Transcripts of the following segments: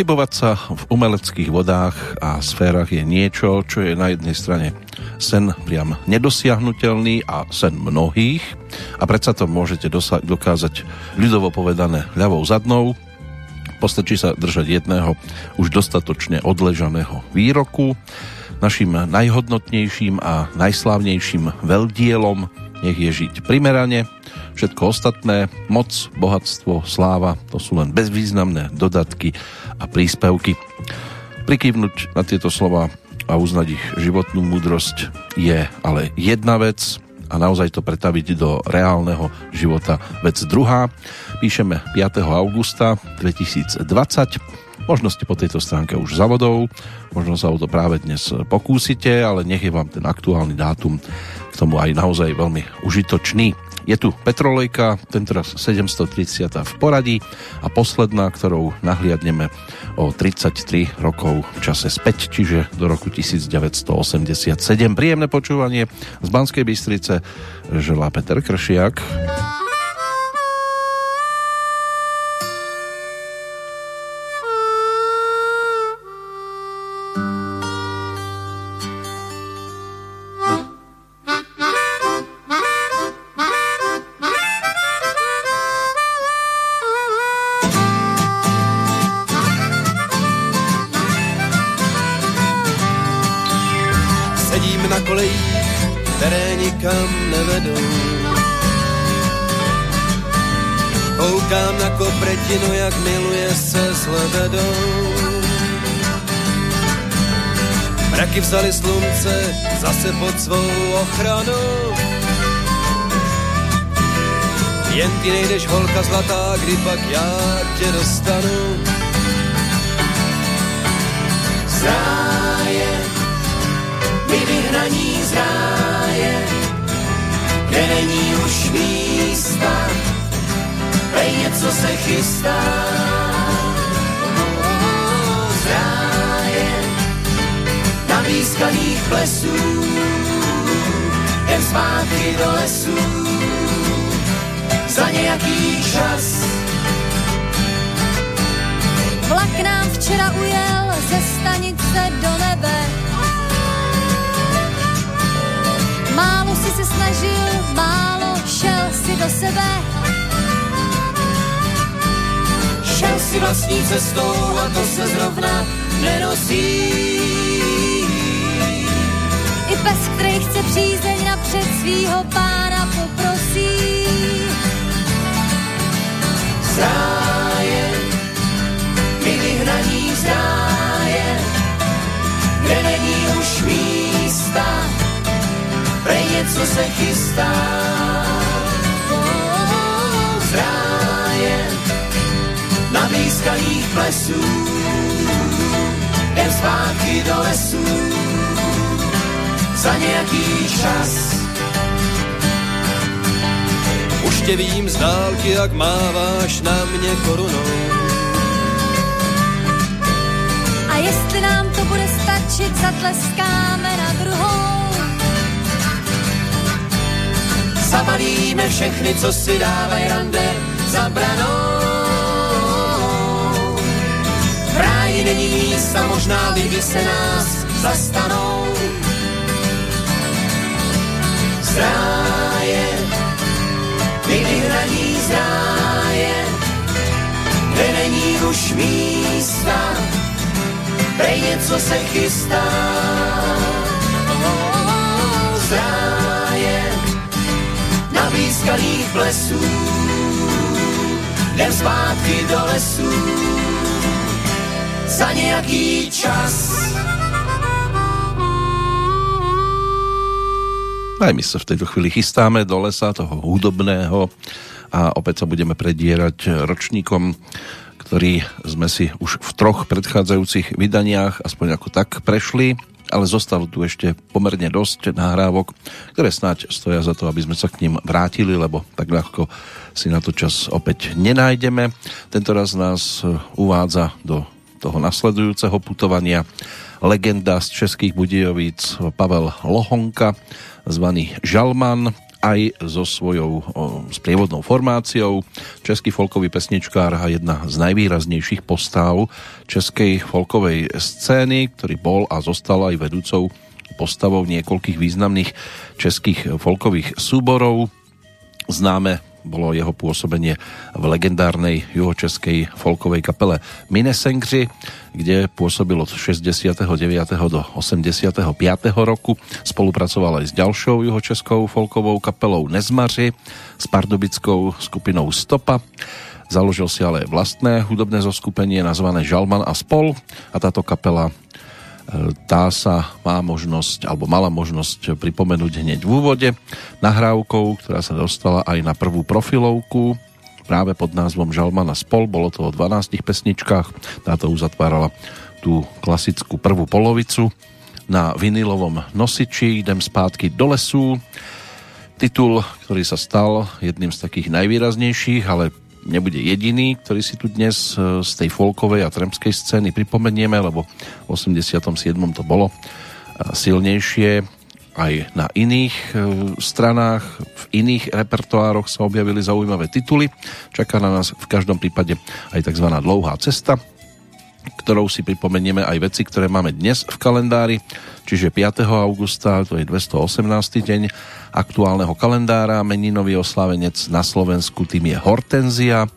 Pohybovať sa v umeleckých vodách a sférach je niečo, čo je na jednej strane sen priam nedosiahnutelný a sen mnohých a predsa to môžete dokázať ľudovo povedané ľavou zadnou. Postačí sa držať jedného už dostatočne odležaného výroku. Našim najhodnotnejším a najslávnejším veľdielom nech je žiť primerane, všetko ostatné, moc, bohatstvo, sláva, to sú len bezvýznamné dodatky a príspevky. Prikývnuť na tieto slova a uznať ich životnú múdrosť je ale jedna vec a naozaj to pretaviť do reálneho života vec druhá. Píšeme 5. augusta 2020. Možno ste po tejto stránke už za vodou, možno sa o to práve dnes pokúsite, ale nech je vám ten aktuálny dátum k tomu aj naozaj veľmi užitočný. Je tu Petrolejka, tentoraz 730 v poradí a posledná, ktorou nahliadneme o 33 rokov v čase späť, čiže do roku 1987. Príjemné počúvanie z Banskej Bystrice želá Peter Kršiak. Pod svou ochranu. Jen ty nejdeš holka zlatá, kdy pak já tě dostanu. Zráje, my vyhraní zráje, kde není už místa, pej něco se chystá. Pískaných plesů, jen zpátky do lesů, za nějaký čas. Vlak nám včera ujel ze stanice do nebe. Málo si se snažil, málo šel si do sebe. Šel si vlastní cestou a to se zrovna nenosí pes, který chce přízeň napřed svýho pána poprosí. Zráje, my vyhraní zráje, kde není už místa, prej něco se chystá. Zráje, na blízkaných plesů, jen zpátky do lesů za nějaký čas. Už tě vím z dálky, jak máváš na mě korunou. A jestli nám to bude stačit, zatleskáme na druhou. Zabalíme všechny, co si dávají rande za branou. V ráji není místa, možná lidi se nás zastanou zráje, ty vyhraní zráje, kde není už místa, prej něco se chystá. Zráje na výskalých plesů, jdem zpátky do lesů, za nějaký čas Aj my sa v tejto chvíli chystáme do lesa toho hudobného a opäť sa budeme predierať ročníkom, ktorý sme si už v troch predchádzajúcich vydaniach aspoň ako tak prešli, ale zostalo tu ešte pomerne dosť nahrávok, ktoré snáď stoja za to, aby sme sa k ním vrátili, lebo tak ľahko si na to čas opäť nenájdeme. Tento raz nás uvádza do toho nasledujúceho putovania legenda z Českých Budějovíc Pavel Lohonka, zvaný Žalman aj so svojou sprievodnou formáciou. Český folkový pesničkár a jedna z najvýraznejších postáv českej folkovej scény, ktorý bol a zostal aj vedúcou postavou niekoľkých významných českých folkových súborov. Známe bolo jeho pôsobenie v legendárnej juhočeskej folkovej kapele Minesengři, kde pôsobil od 69. do 85. roku. Spolupracoval aj s ďalšou juhočeskou folkovou kapelou Nezmaři, s pardubickou skupinou Stopa. Založil si ale vlastné hudobné zoskupenie nazvané Žalman a spol a táto kapela tá sa má možnosť, alebo mala možnosť pripomenúť hneď v úvode nahrávkou, ktorá sa dostala aj na prvú profilovku. Práve pod názvom Žalmana spol, bolo to o 12 pesničkách, táto uzatvárala tú klasickú prvú polovicu. Na vinilovom nosiči Idem spátky do lesu, titul, ktorý sa stal jedným z takých najvýraznejších, ale nebude jediný, ktorý si tu dnes e, z tej folkovej a tremskej scény pripomenieme, lebo v 87. to bolo e, silnejšie aj na iných e, stranách, v iných repertoároch sa objavili zaujímavé tituly. Čaká na nás v každom prípade aj tzv. dlouhá cesta, ktorou si pripomenieme aj veci, ktoré máme dnes v kalendári, čiže 5. augusta, to je 218. deň aktuálneho kalendára. Meninový oslávenec na Slovensku tým je Hortenzia,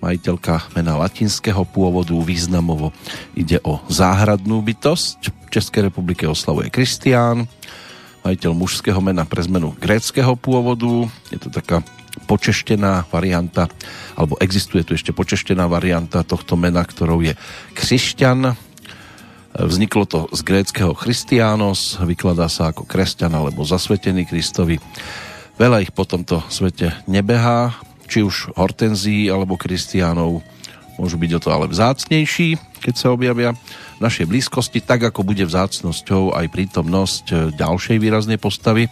majiteľka mena latinského pôvodu, významovo ide o záhradnú bytosť. V Českej republike oslavuje Kristián, majiteľ mužského mena pre zmenu gréckého pôvodu. Je to taká počeštená varianta, alebo existuje tu ešte počeštená varianta tohto mena, ktorou je Křišťan, Vzniklo to z gréckého Christianos, vykladá sa ako kresťan alebo zasvetený Kristovi. Veľa ich po tomto svete nebehá, či už hortenzí alebo kristiánov môžu byť o to ale vzácnejší, keď sa objavia. V našej blízkosti, tak ako bude vzácnosťou aj prítomnosť ďalšej výraznej postavy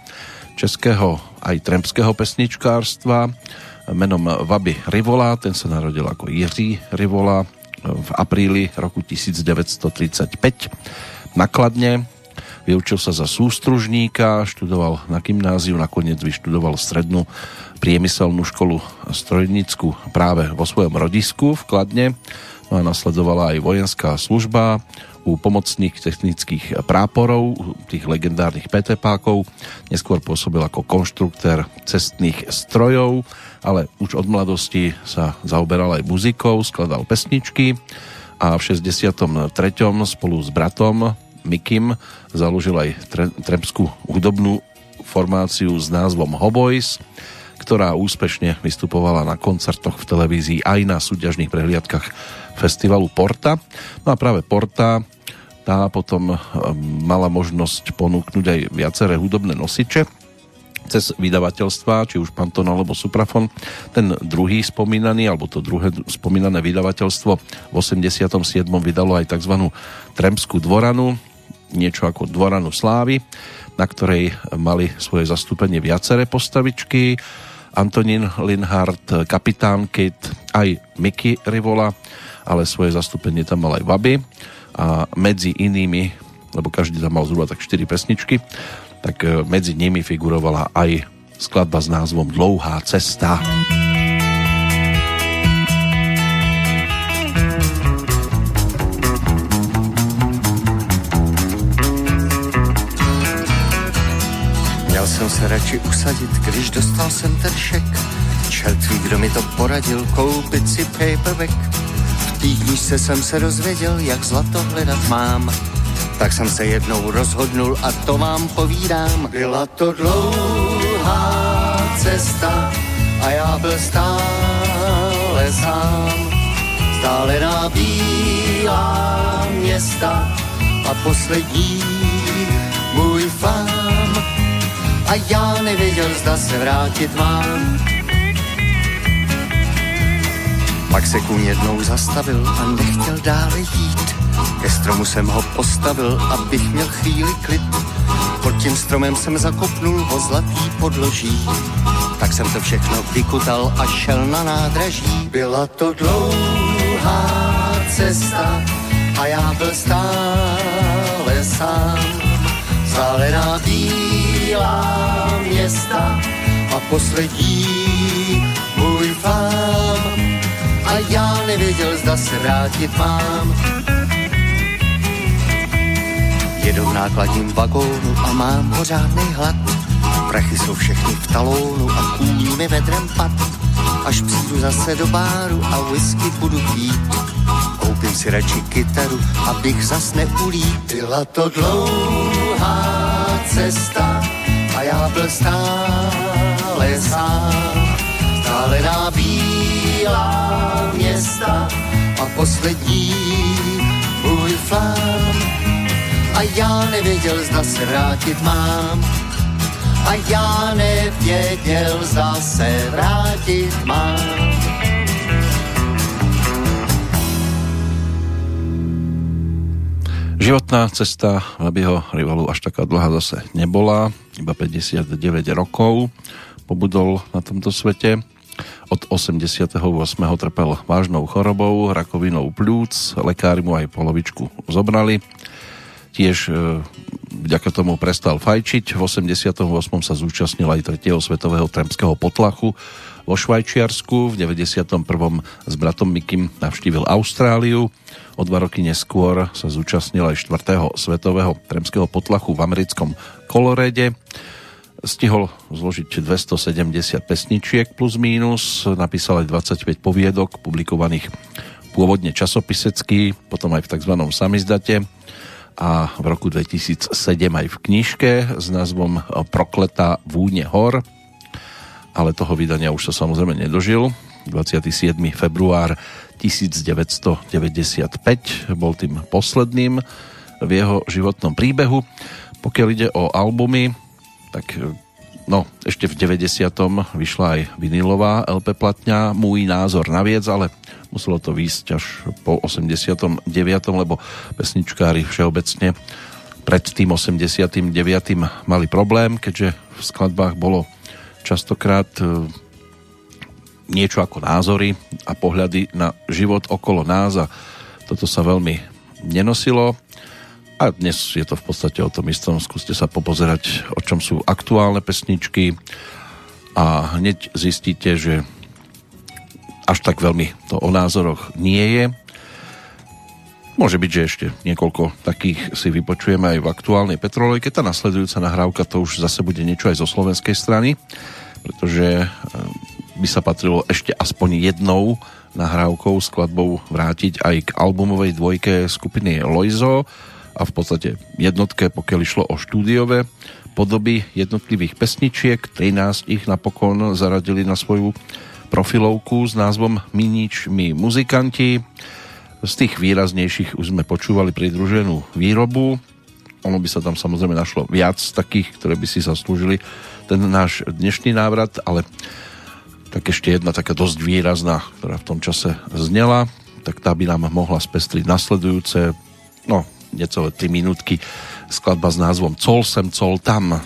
českého aj tremského pesničkárstva menom Vaby Rivola, ten sa narodil ako Jiří Rivola, v apríli roku 1935 nakladne. Vyučil sa za sústružníka, študoval na gymnáziu, nakoniec vyštudoval strednú priemyselnú školu strojnícku práve vo svojom rodisku v Kladne. No a nasledovala aj vojenská služba u pomocných technických práporov, tých legendárnych PT-pákov. Neskôr pôsobil ako konštruktér cestných strojov ale už od mladosti sa zaoberal aj muzikou, skladal pesničky a v 63. spolu s bratom Mikim založil aj tremskú hudobnú formáciu s názvom Hoboys, ktorá úspešne vystupovala na koncertoch v televízii aj na súťažných prehliadkach festivalu Porta. No a práve Porta tá potom um, mala možnosť ponúknuť aj viaceré hudobné nosiče cez vydavateľstva, či už Panton alebo Suprafon. Ten druhý spomínaný, alebo to druhé spomínané vydavateľstvo v 87. vydalo aj tzv. Tremskú dvoranu, niečo ako Dvoranu Slávy, na ktorej mali svoje zastúpenie viaceré postavičky. Antonín Linhardt, Kapitán Kit, aj Mickey Rivola, ale svoje zastúpenie tam mal aj Vaby a medzi inými, lebo každý tam mal zhruba tak 4 pesničky, tak e, medzi nimi figurovala aj skladba s názvom Dlouhá cesta. Měl jsem se radši usadit, když dostal jsem ten šek. Čertví, kdo mi to poradil, koupit si paperback. V té knížce jsem se dozvěděl, jak zlato hledat mám tak jsem se jednou rozhodnul a to vám povídám. Byla to dlouhá cesta a já byl stále sám. Stálená bílá města a poslední můj fám. A já nevěděl, zda se vrátit mám. Pak se kůň jednou zastavil a nechtěl dále jít ke stromu jsem ho postavil, abych měl chvíli klid. Pod tím stromem jsem zakopnul ho zlatý podloží. Tak jsem to všechno vykutal a šel na nádraží. Byla to dlouhá cesta a já byl stále sám. Zálená bílá města a poslední můj fám. A já nevěděl, zda se vrátit mám. Jedu v nákladním vagónu a mám pořádný hlad. Prachy jsou všechny v talónu a kůní mi vedrem pad. Až přijdu zase do báru a whisky budu pít. Koupím si radši kytaru, abych zas neulít. Byla to dlouhá cesta a já byl stále sám. Stále na bílá města a poslední můj flám a já nevěděl, zda se vrátit mám. A já nevěděl, zda se vrátit mám. Životná cesta Vabyho rivalu až taká dlhá zase nebola, iba 59 rokov pobudol na tomto svete. Od 88. trpel vážnou chorobou, rakovinou plúc, lekári mu aj polovičku zobrali tiež e, vďaka tomu prestal fajčiť. V 88. sa zúčastnil aj 3. svetového tremského potlachu vo Švajčiarsku. V 91. s bratom Mikim navštívil Austráliu. O dva roky neskôr sa zúčastnil aj 4. svetového tremského potlachu v americkom Kolorede. Stihol zložiť 270 pesničiek plus mínus, napísal aj 25 poviedok publikovaných pôvodne časopisecky, potom aj v tzv. samizdate a v roku 2007 aj v knižke s názvom Prokleta vúne hor, ale toho vydania už sa samozrejme nedožil. 27. február 1995 bol tým posledným v jeho životnom príbehu. Pokiaľ ide o albumy, tak no, ešte v 90. vyšla aj vinilová LP platňa Môj názor na viec, ale muselo to výjsť až po 89., lebo pesničkári všeobecne pred tým 89. mali problém, keďže v skladbách bolo častokrát e, niečo ako názory a pohľady na život okolo nás a toto sa veľmi nenosilo. A dnes je to v podstate o tom istom. Skúste sa popozerať, o čom sú aktuálne pesničky a hneď zistíte, že až tak veľmi to o názoroch nie je. Môže byť, že ešte niekoľko takých si vypočujeme aj v aktuálnej Petrolejke. Tá nasledujúca nahrávka to už zase bude niečo aj zo slovenskej strany, pretože eh, by sa patrilo ešte aspoň jednou nahrávkou, skladbou vrátiť aj k albumovej dvojke skupiny Loizo a v podstate jednotke, pokiaľ išlo o štúdiové podoby jednotlivých pesničiek. 13 ich napokon zaradili na svoju profilovku s názvom Minič my muzikanti. Z tých výraznejších už sme počúvali pridruženú výrobu. Ono by sa tam samozrejme našlo viac takých, ktoré by si zaslúžili ten náš dnešný návrat, ale tak ešte jedna taká dosť výrazná, ktorá v tom čase znela, tak tá by nám mohla spestriť nasledujúce, no, necelé 3 minútky skladba s názvom Col sem, col tam.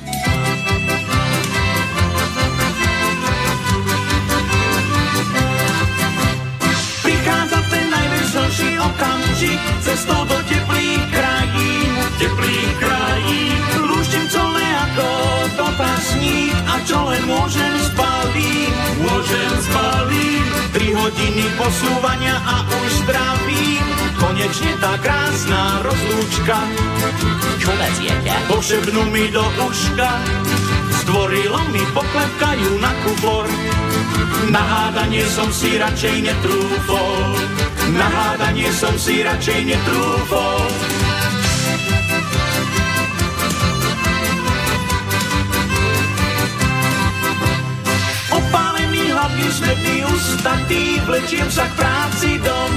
okamžik cestou do teplých krajín, teplých krajín. Lúštim colé ako dotazník a čo len môžem spalím, môžem spalím. Tri hodiny posúvania a už zdravím, konečne tá krásna rozlúčka. Čo veziete? Pošebnú mi do uška, zdvorilo mi poklepkajú na kubor. Na hádanie som si radšej netrúfol. Na hádanie som si radšej netrúfol. Opálený hlavný smetný ustatý, vlečiem sa k práci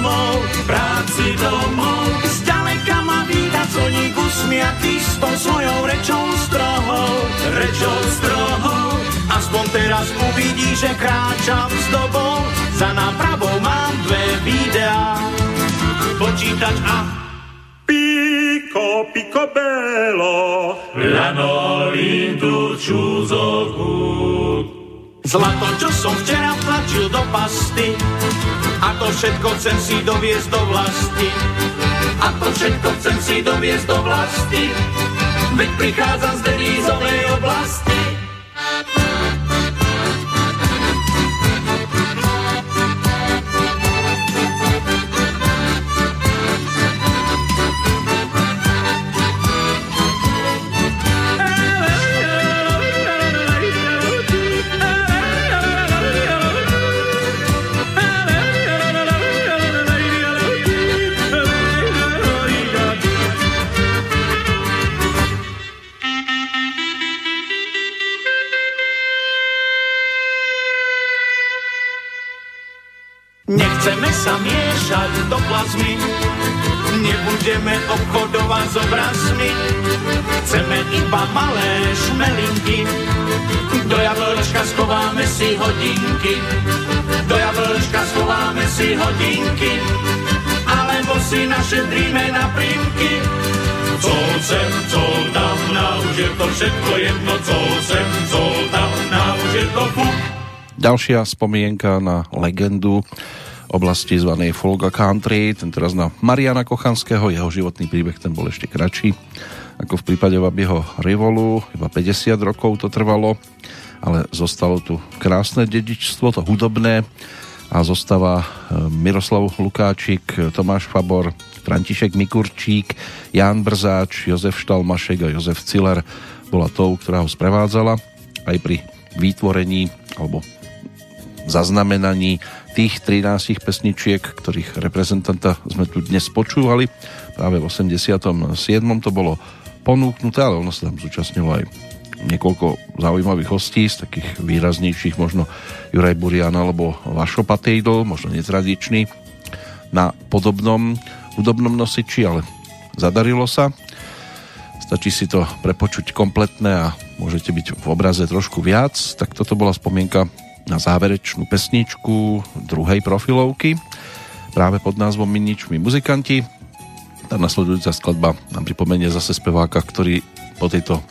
domov, práci domov. Zďaleka ma víta coník usmiatý s tou svojou rečou strohou, rečou strohou. Aspoň teraz uvidí, že kráčam s dobou, za nápravou mám dve videá, počítač a Pico, pico bello, lanolin čúzoku. Zlato, čo som včera tlačil do pasty, a to všetko chcem si doviesť do vlasti. A to všetko chcem si doviesť do vlasti, veď prichádzam z devízovej oblasti. Zamiešať do plazmy. Nebudeme obchodovať s obrazmi, chceme iba malé šmelinky. Do jablčka schováme si hodinky, do jablčka schováme si hodinky, alebo si našetríme na prímky. Co sem, co tam, na už je to všetko jedno, co sem, co tam, na už je to fuk. Ďalšia spomienka na legendu oblasti zvanej Folga Country, ten teraz na Mariana Kochanského, jeho životný príbeh ten bol ešte kratší ako v prípade Vabyho Rivolu, iba 50 rokov to trvalo, ale zostalo tu krásne dedičstvo, to hudobné a zostáva e, Miroslav Lukáčik, Tomáš Fabor, František Mikurčík, Ján Brzáč, Jozef Štalmašek a Jozef Ciller bola tou, ktorá ho sprevádzala aj pri vytvorení alebo zaznamenaní tých 13 pesničiek, ktorých reprezentanta sme tu dnes počúvali. Práve v 87. to bolo ponúknuté, ale ono sa tam zúčastnilo aj niekoľko zaujímavých hostí, z takých výraznejších možno Juraj Burian alebo Vašo Patejdl, možno netradičný na podobnom hudobnom nosiči, ale zadarilo sa. Stačí si to prepočuť kompletné a môžete byť v obraze trošku viac. Tak toto bola spomienka na záverečnú pesničku druhej profilovky práve pod názvom Miničmi muzikanti. Tá nasledujúca skladba nám pripomenie zase speváka, ktorý po tejto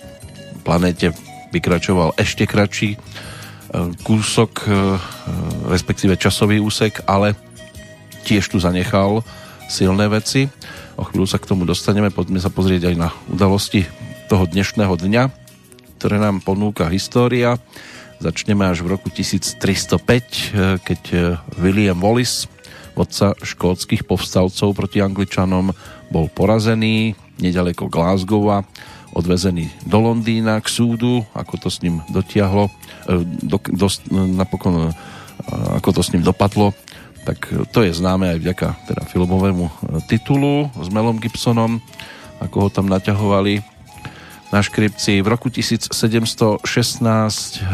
planéte vykračoval ešte kratší e, kúsok, e, respektíve časový úsek, ale tiež tu zanechal silné veci. O chvíľu sa k tomu dostaneme, poďme sa pozrieť aj na udalosti toho dnešného dňa, ktoré nám ponúka história. Začneme až v roku 1305, eh, keď eh, William Wallace, vodca škótskych povstalcov proti Angličanom, bol porazený nedaleko Glasgowa, odvezený do Londýna k súdu, ako to s ním dotiahlo, eh, do, do, napokon ako to s ním dopadlo, tak to je známe aj vďaka teda filmovému titulu s Melom Gibsonom, ako ho tam naťahovali na škripci. V roku 1716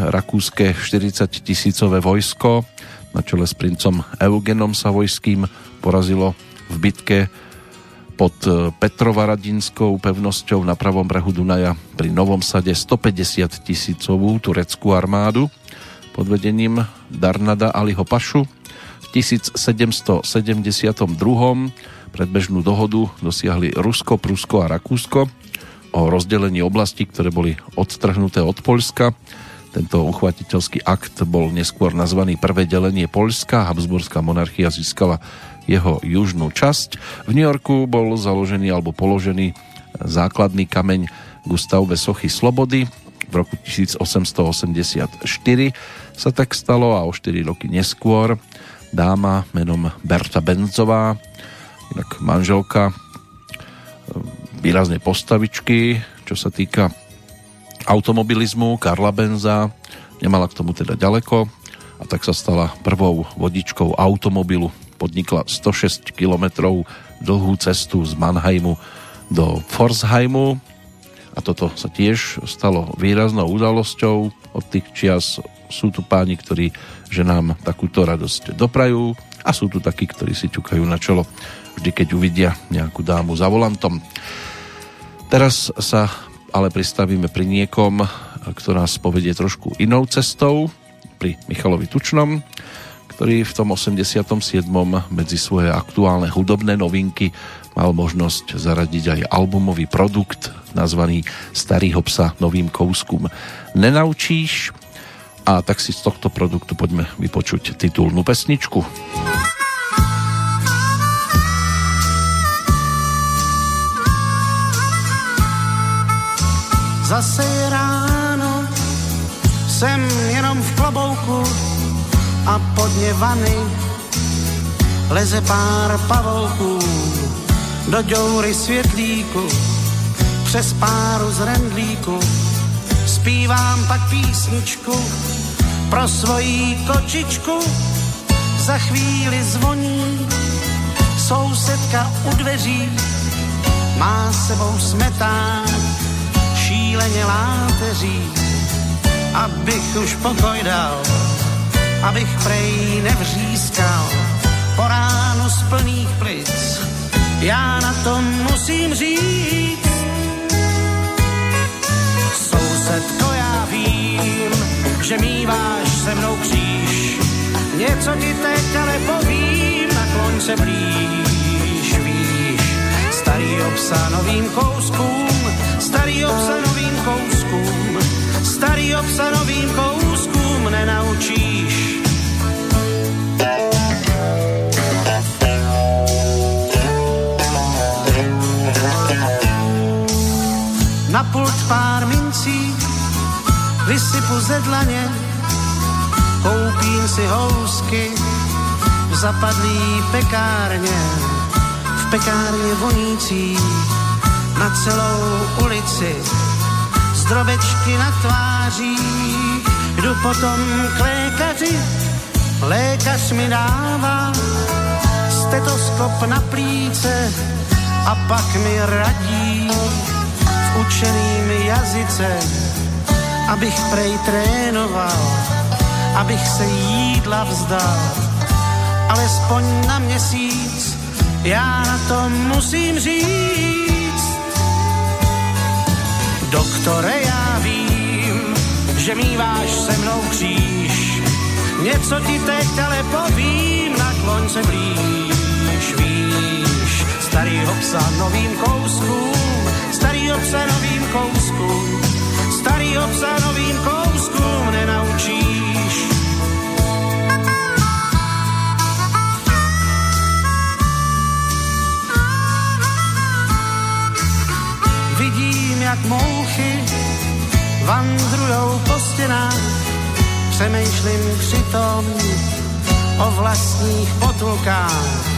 rakúske 40 tisícové vojsko na čele s princom Eugenom Savojským porazilo v bitke pod e, Petrovaradinskou pevnosťou na pravom brehu Dunaja pri Novom sade 150 tisícovú tureckú armádu pod vedením Darnada Aliho Pašu. V 1772 predbežnú dohodu dosiahli Rusko, Prusko a Rakúsko o rozdelení oblasti, ktoré boli odtrhnuté od Polska. Tento uchvatiteľský akt bol neskôr nazvaný Prvé delenie Polska. Habsburská monarchia získala jeho južnú časť. V New Yorku bol založený alebo položený základný kameň Gustavove sochy Slobody. V roku 1884 sa tak stalo a o 4 roky neskôr dáma menom Berta Benzová, inak manželka výrazne postavičky, čo sa týka automobilizmu. Karla Benza nemala k tomu teda ďaleko a tak sa stala prvou vodičkou automobilu. Podnikla 106 km dlhú cestu z Mannheimu do Forsheimu a toto sa tiež stalo výraznou udalosťou. Od tých čias sú tu páni, ktorí že nám takúto radosť doprajú a sú tu takí, ktorí si ťukajú na čelo vždy, keď uvidia nejakú dámu za volantom. Teraz sa ale pristavíme pri niekom, kto nás povedie trošku inou cestou, pri Michalovi Tučnom, ktorý v tom 87. medzi svoje aktuálne hudobné novinky mal možnosť zaradiť aj albumový produkt nazvaný Starýho psa novým kouskum nenaučíš a tak si z tohto produktu poďme vypočuť titulnú pesničku. Zase je ráno, jsem jenom v klobouku a podně vany leze pár pavouků do děury světlíku přes páru z rendlíku zpívám pak písničku pro svojí kočičku za chvíli zvoní sousedka u dveří má sebou smetán šíleně láteří, abych už pokoj dal, abych prej nevřískal. Po ránu z plných plic. Já na to musím říct. Sousedko, já vím, že míváš se mnou kříž. Něco ti teď ale povím, nakloň se blíž, víš. Starý obsa novým kouskům, starý obsa novým kouskům, starý obsa novým kouskům nenaučíš. Na pult pár mincí, vysypu ze dlaně, koupím si housky v zapadlý pekárně, v pekárně vonící na celou ulici, z drobečky na tváří, jdu potom k lékaři, lékař mi dává stetoskop na plíce a pak mi radí v učeným jazyce, abych prej trénoval, abych se jídla vzdal, alespoň na měsíc, já na to musím říct. Doktore, já vím, že míváš se mnou kříž, něco ti teď ale povím, nakloň se blíž, víš, starýho psa novým kouskům, starýho psa novým kouskům, starýho psa novým kouskům nenaučíš. Vidím, jak mouchy vandrujou po stěnách, přemýšlím přitom o vlastních potulkách.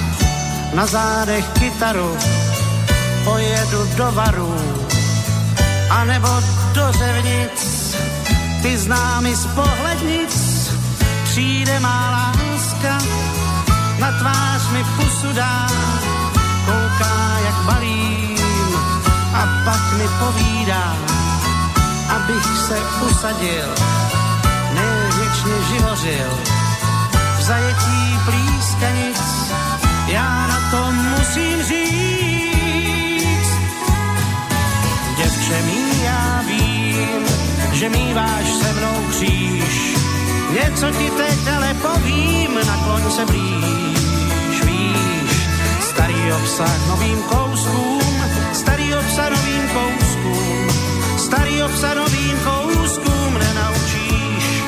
Na zádech kytaru pojedu do varu, anebo do řevnic, ty známy z pohlednic, přijde má láska, na tvář mi pusu dá, kouká jak balím a pak mi povídá, abych se usadil, ne věčně živořil, v zajetí plískanic, já na to musím říct. Že míváš se mnou kříž. Něco ti teď ale povím, nakloň se blíž, víš. Starý obsah novým kouskům, starý obsah novým kouskům, starý obsah novým kouskům nenaučíš.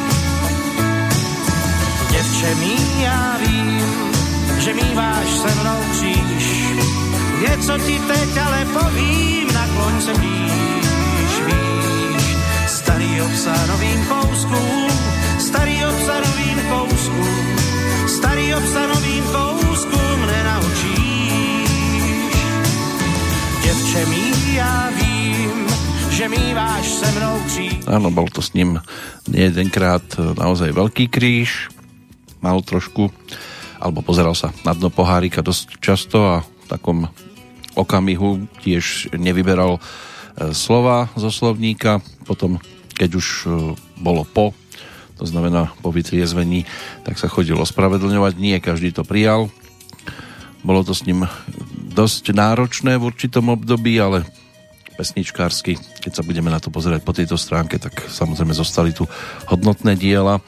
Děvče mý, já vím, že míváš se mnou kříž. Něco ti teď ale povím, nakloň se blíž. Starý obsa novým kouskům, starý obsa novým kouskům, starý obsa novým kouskům nenaučíš. Děvče mý, já vím, že míváš se mnou kříž. Áno, bol to s ním jedenkrát naozaj veľký kríž. Mal trošku, alebo pozeral sa na dno pohárika dosť často a v takom okamihu tiež nevyberal e, slova zo slovníka. Potom, keď už e, bolo po, to znamená po vytriezvení, tak sa chodil ospravedlňovať. Nie každý to prijal. Bolo to s ním dosť náročné v určitom období, ale pesničkársky, keď sa budeme na to pozerať po tejto stránke, tak samozrejme zostali tu hodnotné diela.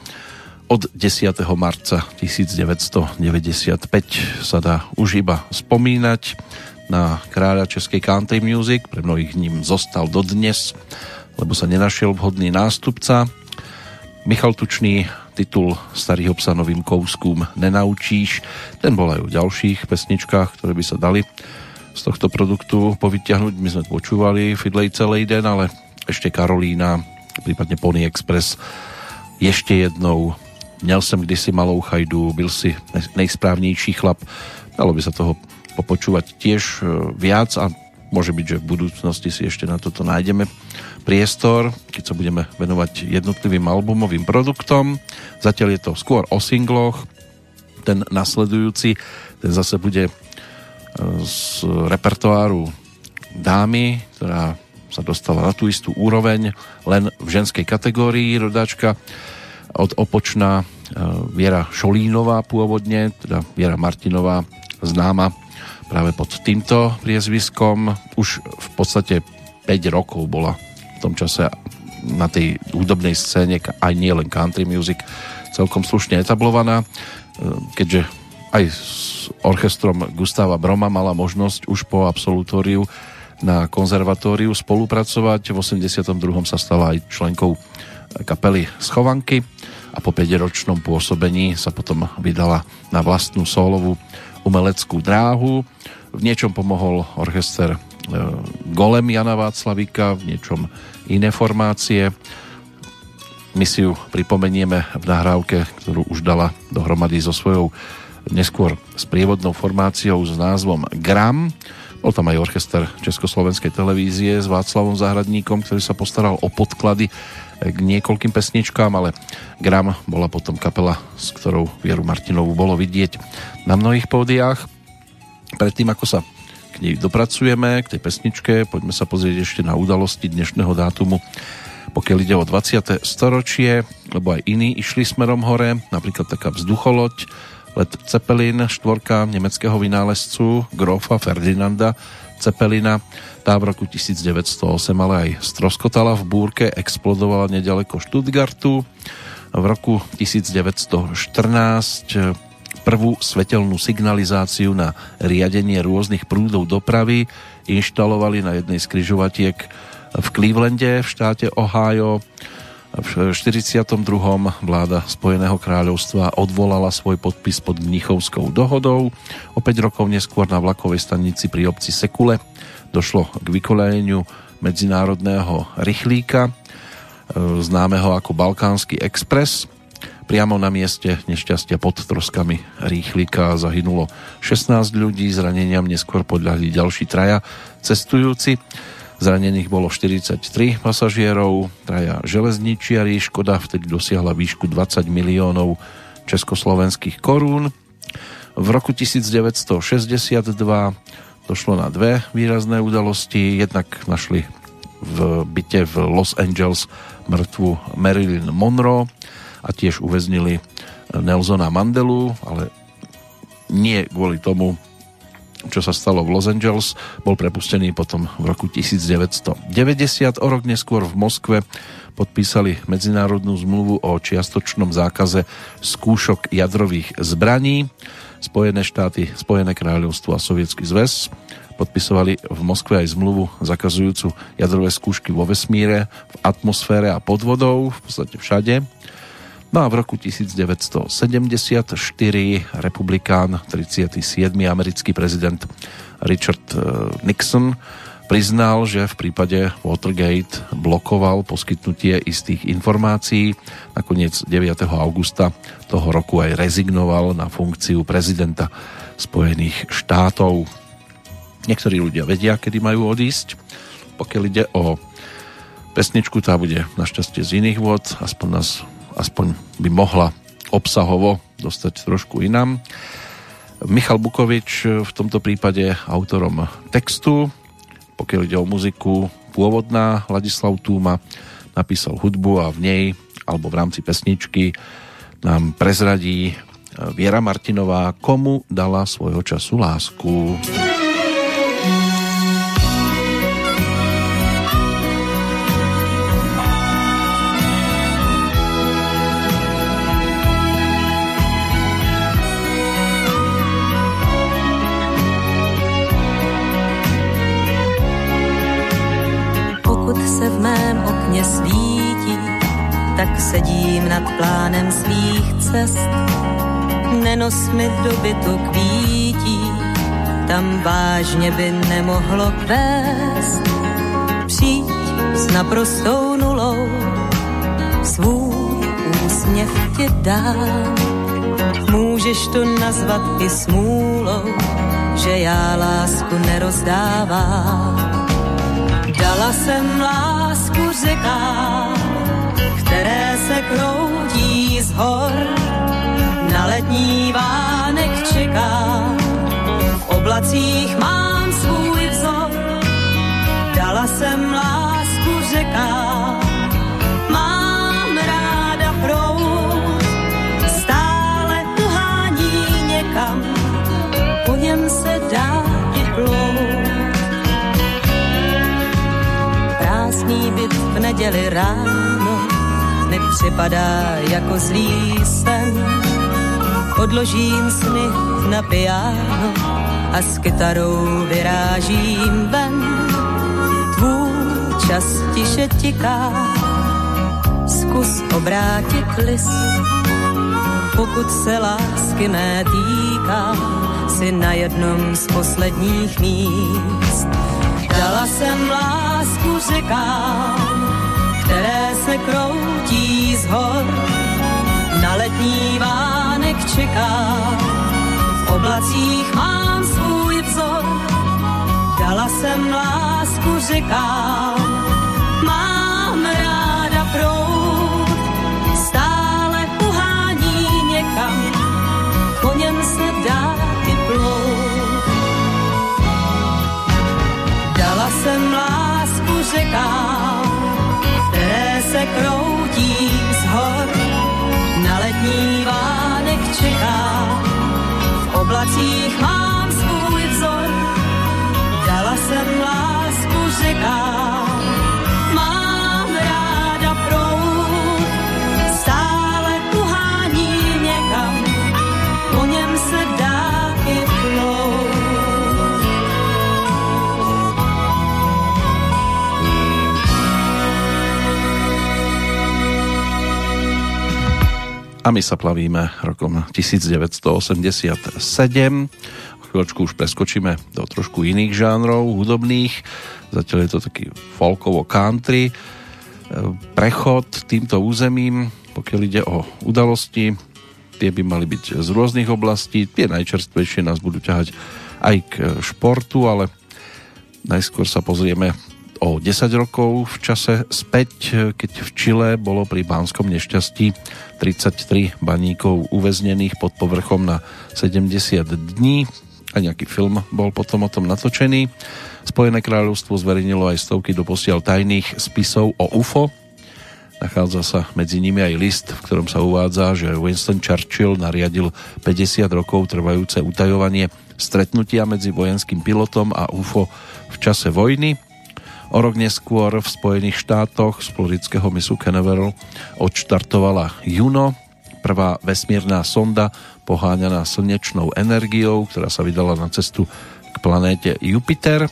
Od 10. marca 1995 sa dá už iba spomínať na kráľa českej country music, pre mnohých ním zostal dodnes, lebo sa nenašiel vhodný nástupca. Michal Tučný titul Starých obsa novým kouskům nenaučíš. Ten bol aj v ďalších pesničkách, ktoré by sa dali z tohto produktu povyťahnuť. My sme počúvali Fidlej celý den, ale ešte Karolína, prípadne Pony Express ešte jednou Měl jsem kdysi malou chajdu, byl si nejsprávnější chlap. Dalo by sa toho popočúvať tiež viac a môže byť, že v budúcnosti si ešte na toto nájdeme priestor, keď sa budeme venovať jednotlivým albumovým produktom. Zatiaľ je to skôr o singloch. Ten nasledujúci, ten zase bude z repertoáru dámy, ktorá sa dostala na tú istú úroveň, len v ženskej kategórii rodáčka od Opočna Viera Šolínová pôvodne, teda Viera Martinová známa práve pod týmto priezviskom. Už v podstate 5 rokov bola v tom čase na tej hudobnej scéne aj nie len country music celkom slušne etablovaná, e, keďže aj s orchestrom Gustava Broma mala možnosť už po absolutóriu na konzervatóriu spolupracovať. V 82. sa stala aj členkou kapely Schovanky a po 5-ročnom pôsobení sa potom vydala na vlastnú solovú umeleckú dráhu. V niečom pomohol orchester Golem Jana Václavíka, v niečom iné formácie. My si ju pripomenieme v nahrávke, ktorú už dala dohromady so svojou neskôr s prievodnou formáciou s názvom Gram. Bol tam aj orchester Československej televízie s Václavom Zahradníkom, ktorý sa postaral o podklady k niekoľkým pesničkám, ale Gram bola potom kapela, s ktorou Vieru Martinovú bolo vidieť na mnohých pódiách. Predtým, ako sa k nej dopracujeme, k tej pesničke, poďme sa pozrieť ešte na udalosti dnešného dátumu pokiaľ ide o 20. storočie, lebo aj iní išli smerom hore, napríklad taká vzducholoď, let Zeppelin, štvorka nemeckého vynálezcu Grofa Ferdinanda Cepelina. Tá v roku 1908 ale aj stroskotala v búrke, explodovala nedaleko Stuttgartu. V roku 1914 prvú svetelnú signalizáciu na riadenie rôznych prúdov dopravy inštalovali na jednej z kryžovatiek v Clevelande v štáte Ohio. V 42. vláda Spojeného kráľovstva odvolala svoj podpis pod Mnichovskou dohodou. O 5 rokov neskôr na vlakovej stanici pri obci Sekule došlo k vykolejeniu medzinárodného rýchlíka, e, známeho ako Balkánsky Express. Priamo na mieste nešťastia pod troskami rýchlika zahynulo 16 ľudí, zraneniam neskôr podľahli ďalší traja cestujúci. Zranených bolo 43 pasažierov, traja železničiari, škoda vtedy dosiahla výšku 20 miliónov československých korún. V roku 1962 došlo na dve výrazné udalosti. Jednak našli v byte v Los Angeles mŕtvu Marilyn Monroe a tiež uväznili Nelsona Mandelu, ale nie kvôli tomu, čo sa stalo v Los Angeles, bol prepustený potom v roku 1990. O rok neskôr v Moskve podpísali medzinárodnú zmluvu o čiastočnom zákaze skúšok jadrových zbraní. Spojené štáty, Spojené kráľovstvo a Sovietský zväz podpisovali v Moskve aj zmluvu zakazujúcu jadrové skúšky vo vesmíre, v atmosfére a pod vodou, v podstate všade. No a v roku 1974 republikán, 37. americký prezident Richard eh, Nixon priznal, že v prípade Watergate blokoval poskytnutie istých informácií. Nakoniec 9. augusta toho roku aj rezignoval na funkciu prezidenta Spojených štátov. Niektorí ľudia vedia, kedy majú odísť. Pokiaľ ide o pesničku, tá bude našťastie z iných vôd, aspoň nás aspoň by mohla obsahovo dostať trošku inám. Michal Bukovič v tomto prípade autorom textu, pokiaľ ide o muziku pôvodná, Ladislav Túma napísal hudbu a v nej, alebo v rámci pesničky nám prezradí Viera Martinová, komu dala svojho času lásku. Tak sedím nad plánem svých cest. Nenos mi do bytu kvítí, tam vážně by nemohlo vést. Přijď s naprostou nulou, svůj úsměv ti dám. Můžeš to nazvat i smůlou, že já lásku nerozdávám. Dala jsem lásku řekám, které se kroutí z hor. Na letní vánek čeká, v oblacích mám svůj vzor. Dala jsem lásku řeka, mám ráda prout, stále pohání někam, o něm se dá i. Krásný byt v neděli ráno mi připadá jako zlý sen. Odložím sny na piano a s kytarou vyrážím ven. Tvůj čas tiše tiká, zkus obrátit list. Pokud se lásky mé týká, si na jednom z posledních míst. Dala jsem lásku řekám, hor. Na letní vánek čeká, v oblacích mám svůj vzor. Dala jsem lásku řekám, oblacích mám svůj vzor. Dala jsem lásku řekám, A my sa plavíme rokom 1987. O chvíľočku už preskočíme do trošku iných žánrov hudobných. Zatiaľ je to taký folkovo country. E, Prechod týmto územím, pokiaľ ide o udalosti, tie by mali byť z rôznych oblastí. Tie najčerstvejšie nás budú ťahať aj k športu, ale najskôr sa pozrieme o 10 rokov v čase späť, keď v Čile bolo pri Bánskom nešťastí 33 baníkov uväznených pod povrchom na 70 dní a nejaký film bol potom o tom natočený. Spojené kráľovstvo zverejnilo aj stovky doposiaľ tajných spisov o UFO. Nachádza sa medzi nimi aj list, v ktorom sa uvádza, že Winston Churchill nariadil 50 rokov trvajúce utajovanie stretnutia medzi vojenským pilotom a UFO v čase vojny O rok neskôr v Spojených štátoch z florického misu Canaveral odštartovala Juno, prvá vesmírna sonda poháňaná slnečnou energiou, ktorá sa vydala na cestu k planéte Jupiter.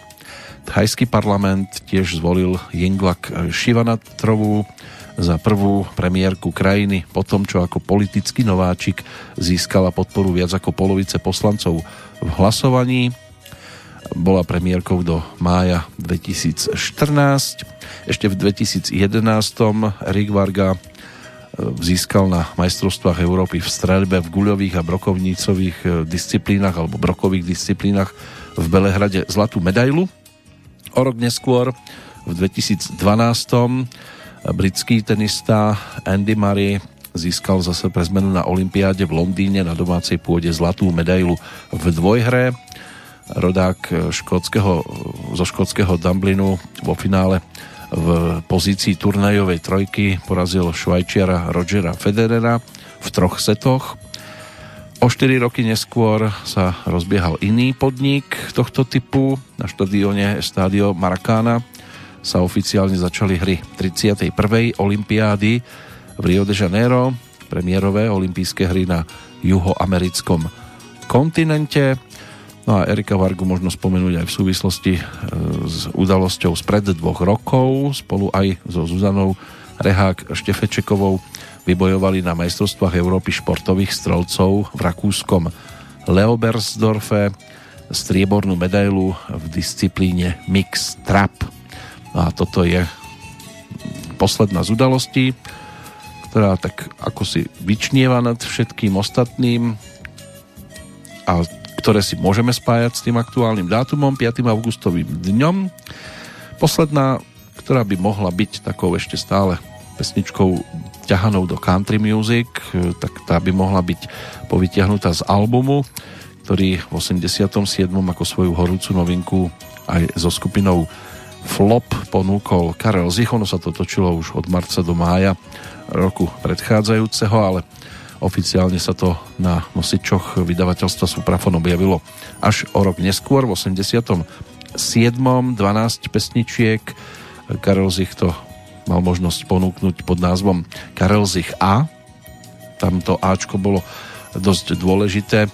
Thajský parlament tiež zvolil Yingluck Shivanatrovú za prvú premiérku krajiny po tom, čo ako politický nováčik získala podporu viac ako polovice poslancov v hlasovaní bola premiérkou do mája 2014. Ešte v 2011. Rick Varga e, získal na majstrovstvách Európy v streľbe v guľových a brokovnícových e, disciplínach alebo brokových disciplínach v Belehrade zlatú medailu. O rok neskôr v 2012. britský tenista Andy Murray získal zase pre zmenu na Olympiáde v Londýne na domácej pôde zlatú medailu v dvojhre rodák škótskeho, zo škótskeho Dublinu vo finále v pozícii turnajovej trojky porazil švajčiara Rogera Federera v troch setoch. O 4 roky neskôr sa rozbiehal iný podnik tohto typu. Na štadióne Stadio Maracana sa oficiálne začali hry 31. Olympiády v Rio de Janeiro, premiérové olympijské hry na juhoamerickom kontinente. No a Erika Vargu možno spomenúť aj v súvislosti e, s udalosťou spred dvoch rokov. Spolu aj so Zuzanou Rehák Štefečekovou vybojovali na majstrovstvách Európy športových strelcov v rakúskom Leobersdorfe striebornú medailu v disciplíne Mix Trap. No a toto je posledná z udalostí, ktorá tak ako si vyčnieva nad všetkým ostatným a ktoré si môžeme spájať s tým aktuálnym dátumom, 5. augustovým dňom. Posledná, ktorá by mohla byť takou ešte stále pesničkou ťahanou do country music, tak tá by mohla byť povytiahnutá z albumu, ktorý v 87. ako svoju horúcu novinku aj so skupinou Flop ponúkol Karel Zich. Ono sa to točilo už od marca do mája roku predchádzajúceho, ale Oficiálne sa to na nosičoch vydavateľstva Suprafon objavilo až o rok neskôr, v 87. 12 pesničiek Karel Zich to mal možnosť ponúknuť pod názvom Karel Zich A. Tamto Ačko bolo dosť dôležité,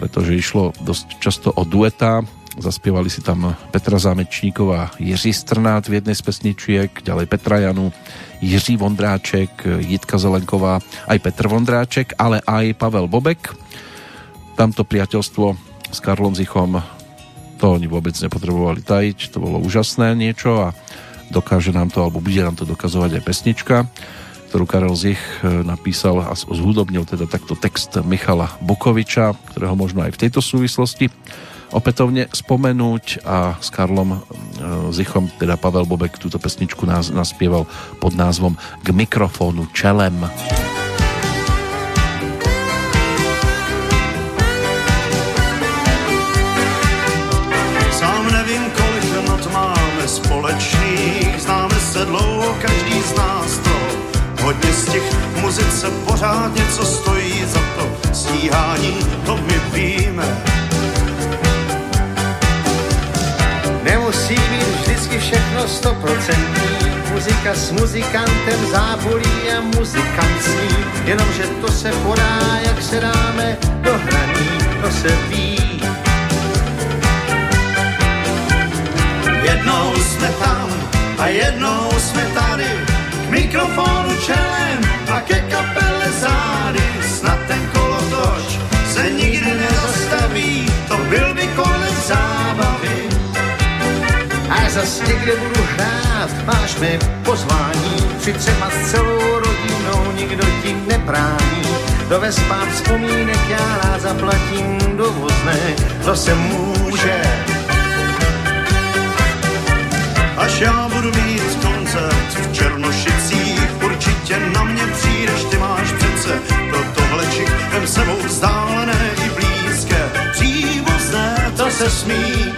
pretože išlo dosť často o dueta. Zaspievali si tam Petra Zámečníková, Jiří Strnát v jednej z pesničiek, ďalej Petra Janu, Jiří Vondráček, Jitka Zelenková, aj Petr Vondráček, ale aj Pavel Bobek. Tamto priateľstvo s Karlom Zichom to oni vôbec nepotrebovali tajiť, to bolo úžasné niečo a dokáže nám to, alebo bude nám to dokazovať aj pesnička, ktorú Karel Zich e, napísal a zhudobnil teda takto text Michala Bukoviča, ktorého možno aj v tejto súvislosti opätovne spomenúť a s Karlom e, Zichom, teda Pavel Bobek túto pesničku nás naspieval pod názvom K mikrofónu čelem. Sám nevím, kolik not máme společných, známe se dlouho, každý z nás to hodně z těch muzice pořád něco stojí za to stíhání, to my víme Nemusí být vždycky všechno stoprocentní, muzika s muzikantem zábolí a muzikancí, jenomže to se podá, jak se dáme do hraní, to se ví. Jednou jsme tam a jednou jsme tady, k mikrofonu čelem a ke kapele zády, zas někde budu hrát, máš mi pozvání, při třeba s celou rodinou nikdo ti nebrání. Do Vespát vzpomínek já rád zaplatím dovozné, to se může. Až já budu mít koncert v Černošicích, určitě na mě přijdeš, ty máš přece pro tohle čik, vem sebou vzdálené i blízké, příbuzné, to se smí.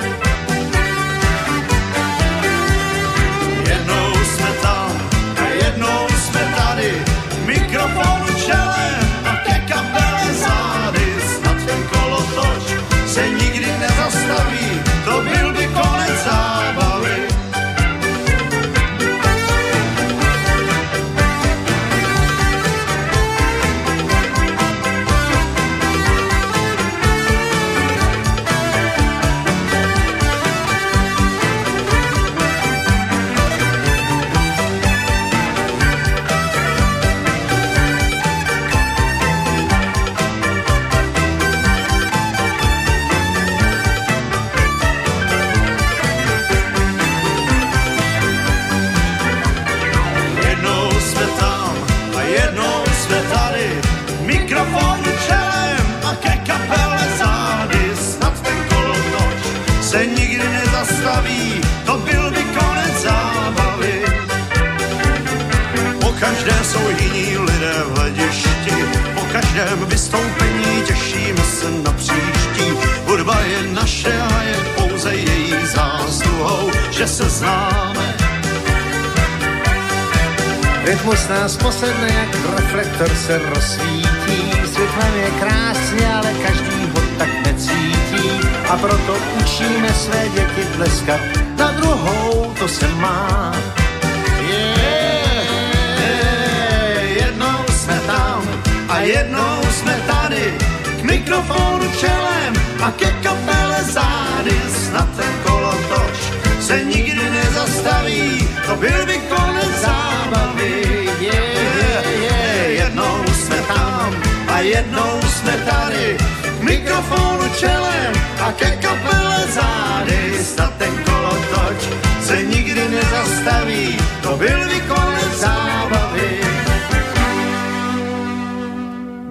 Každém vystoupení těšíme se na příští. Hudba je naše a je pouze její zásluhou, že se známe. Rytmus nás posedne, jak reflektor se rozsvítí. Světlem je krásně, ale každý ho tak necítí. A proto učíme své děti tleskat na druhou, to se má. A jednou jsme tady k mikrofonu čelem a ke kapele zády. Snad ten kolotoč se nikdy nezastaví, to byl by konec zábavy. Jednou jsme tam a jednou jsme tady k mikrofonu čelem a ke kapele zády. Snad ten kolotoč se nikdy nezastaví, to byl by konec zábavy.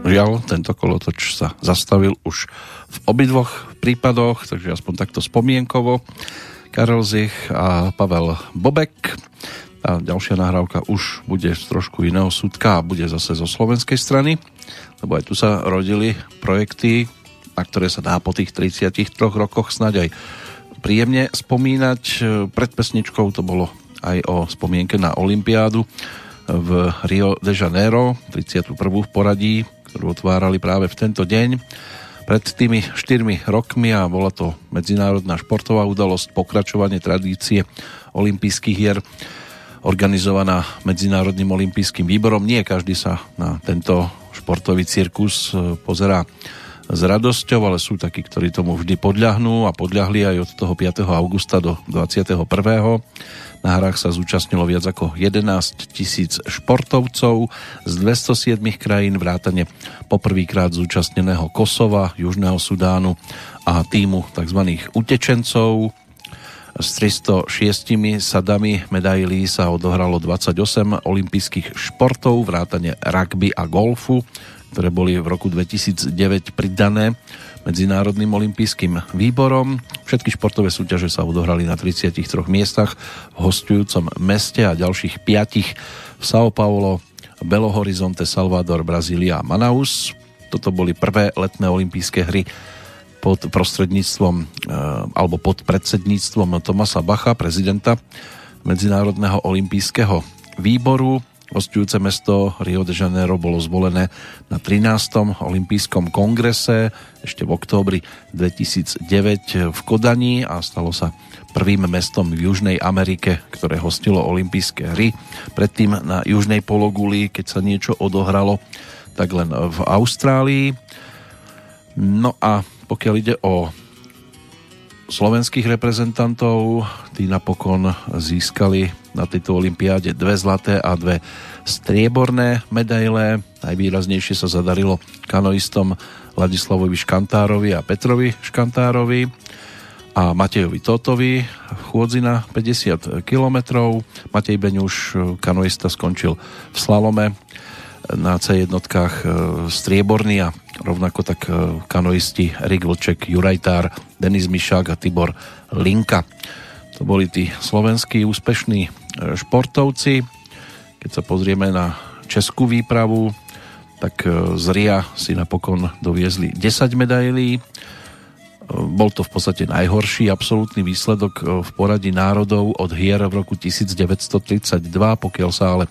Žiaľ, tento kolotoč sa zastavil už v obidvoch prípadoch, takže aspoň takto spomienkovo. Karel Zich a Pavel Bobek. A ďalšia nahrávka už bude z trošku iného súdka a bude zase zo slovenskej strany, lebo aj tu sa rodili projekty, na ktoré sa dá po tých 33 rokoch snáď aj príjemne spomínať. Pred pesničkou to bolo aj o spomienke na Olympiádu v Rio de Janeiro, 31. v poradí ktorú otvárali práve v tento deň. pred tými 4 rokmi a bola to medzinárodná športová udalosť, pokračovanie tradície olympijských hier organizovaná Medzinárodným olympijským výborom. Nie každý sa na tento športový cirkus e, pozerá s radosťou, ale sú takí, ktorí tomu vždy podľahnú a podľahli aj od toho 5. augusta do 21. Na hrách sa zúčastnilo viac ako 11 tisíc športovcov z 207 krajín vrátane poprvýkrát zúčastneného Kosova, Južného Sudánu a týmu tzv. utečencov. S 306 sadami medailí sa odohralo 28 olympijských športov, vrátane rugby a golfu, ktoré boli v roku 2009 pridané Medzinárodným olympijským výborom. Všetky športové súťaže sa odohrali na 33 miestach v hostujúcom meste a ďalších 5 v São Paulo, Belo Horizonte, Salvador, Brazília a Manaus. Toto boli prvé letné olympijské hry pod prostredníctvom eh, alebo pod predsedníctvom Tomasa Bacha, prezidenta Medzinárodného olympijského výboru. Hostujúce mesto Rio de Janeiro bolo zvolené na 13. olympijskom kongrese ešte v októbri 2009 v Kodani a stalo sa prvým mestom v Južnej Amerike, ktoré hostilo olympijské hry. Predtým na Južnej pologuli, keď sa niečo odohralo, tak len v Austrálii. No a pokiaľ ide o slovenských reprezentantov. Tí napokon získali na tejto olympiáde dve zlaté a dve strieborné medaile. Najvýraznejšie sa zadarilo kanoistom Ladislavovi Škantárovi a Petrovi Škantárovi a Matejovi Totovi chôdzi na 50 km. Matej Beňuš, kanoista, skončil v slalome na C jednotkách e, strieborný a rovnako tak e, kanoisti Erik Vlček, Jurajtár, Denis Mišák a Tibor Linka. To boli tí slovenskí úspešní e, športovci. Keď sa pozrieme na českú výpravu, tak z RIA si napokon doviezli 10 medailí. Bol to v podstate najhorší absolútny výsledok v poradí národov od hier v roku 1932, pokiaľ sa ale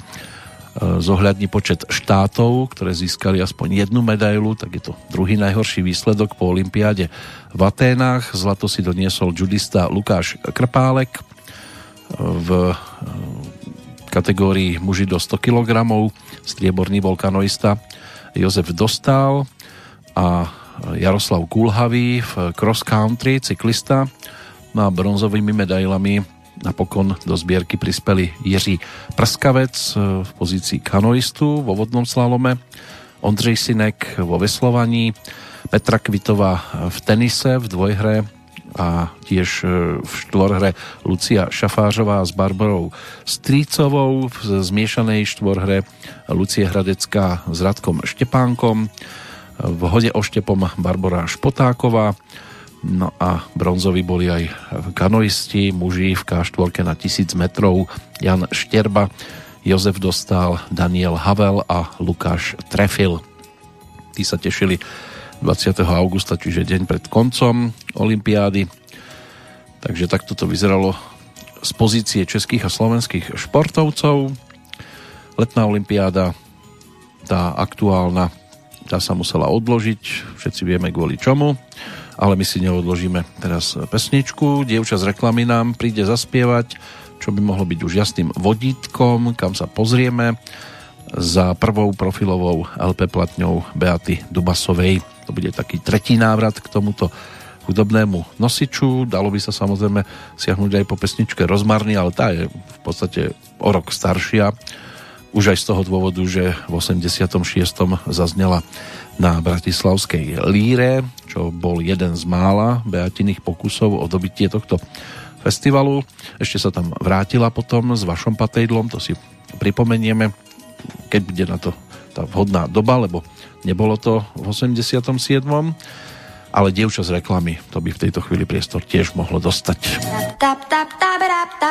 zohľadní počet štátov, ktoré získali aspoň jednu medailu, tak je to druhý najhorší výsledok po Olympiáde v Aténách. Zlato si doniesol judista Lukáš Krpálek v kategórii muži do 100 kg, strieborný volkanoista Jozef Dostal a Jaroslav Kulhavý v cross country, cyklista. No a bronzovými medailami Napokon do zbierky prispeli Jiří Prskavec e, v pozícii kanoistu vo vodnom slalome, Ondřej Sinek vo veslovaní, Petra Kvitová v tenise v dvojhre a tiež e, v štvorhre Lucia Šafářová s Barbarou Strícovou v zmiešanej štvorhre Lucie Hradecká s Radkom Štepánkom v hode oštepom Barbara Špotáková No a bronzoví boli aj kanoisti, muži v K4 na 1000 metrov, Jan Šterba, Jozef Dostal, Daniel Havel a Lukáš Trefil. Tí sa tešili 20. augusta, čiže deň pred koncom Olympiády. Takže takto to vyzeralo z pozície českých a slovenských športovcov. Letná olympiáda, tá aktuálna, tá sa musela odložiť, všetci vieme kvôli čomu ale my si neodložíme teraz pesničku. Dievča z reklamy nám príde zaspievať, čo by mohlo byť už jasným vodítkom, kam sa pozrieme za prvou profilovou LP platňou Beaty Dubasovej. To bude taký tretí návrat k tomuto hudobnému nosiču. Dalo by sa samozrejme siahnuť aj po pesničke Rozmarný, ale tá je v podstate o rok staršia. Už aj z toho dôvodu, že v 86. zaznela na Bratislavskej líre, čo bol jeden z mála Beatiných pokusov o dobitie tohto festivalu. Ešte sa tam vrátila potom s vašom patejdlom, to si pripomenieme, keď bude na to tá vhodná doba, lebo nebolo to v 87 ale dievča z reklamy, to by v tejto chvíli priestor tiež mohlo dostať. Da da da da da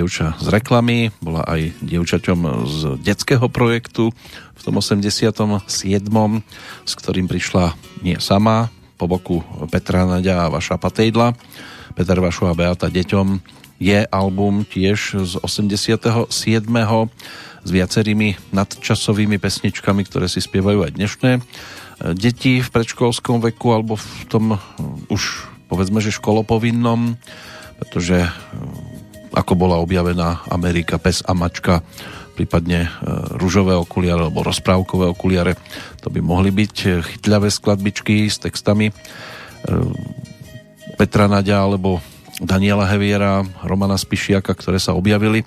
dievča z reklamy, bola aj dievčaťom z detského projektu v tom 87. s ktorým prišla nie sama, po boku Petra Nadia a Vaša Patejdla. Peter Vašu a Beata deťom je album tiež z 87. s viacerými nadčasovými pesničkami, ktoré si spievajú aj dnešné deti v predškolskom veku alebo v tom už povedzme, že školopovinnom, pretože ako bola objavená Amerika, pes a mačka, prípadne e, rúžové okuliare alebo rozprávkové okuliare. To by mohli byť e, chytľavé skladbičky s textami e, Petra Nadia alebo Daniela Heviera, Romana Spišiaka, ktoré sa objavili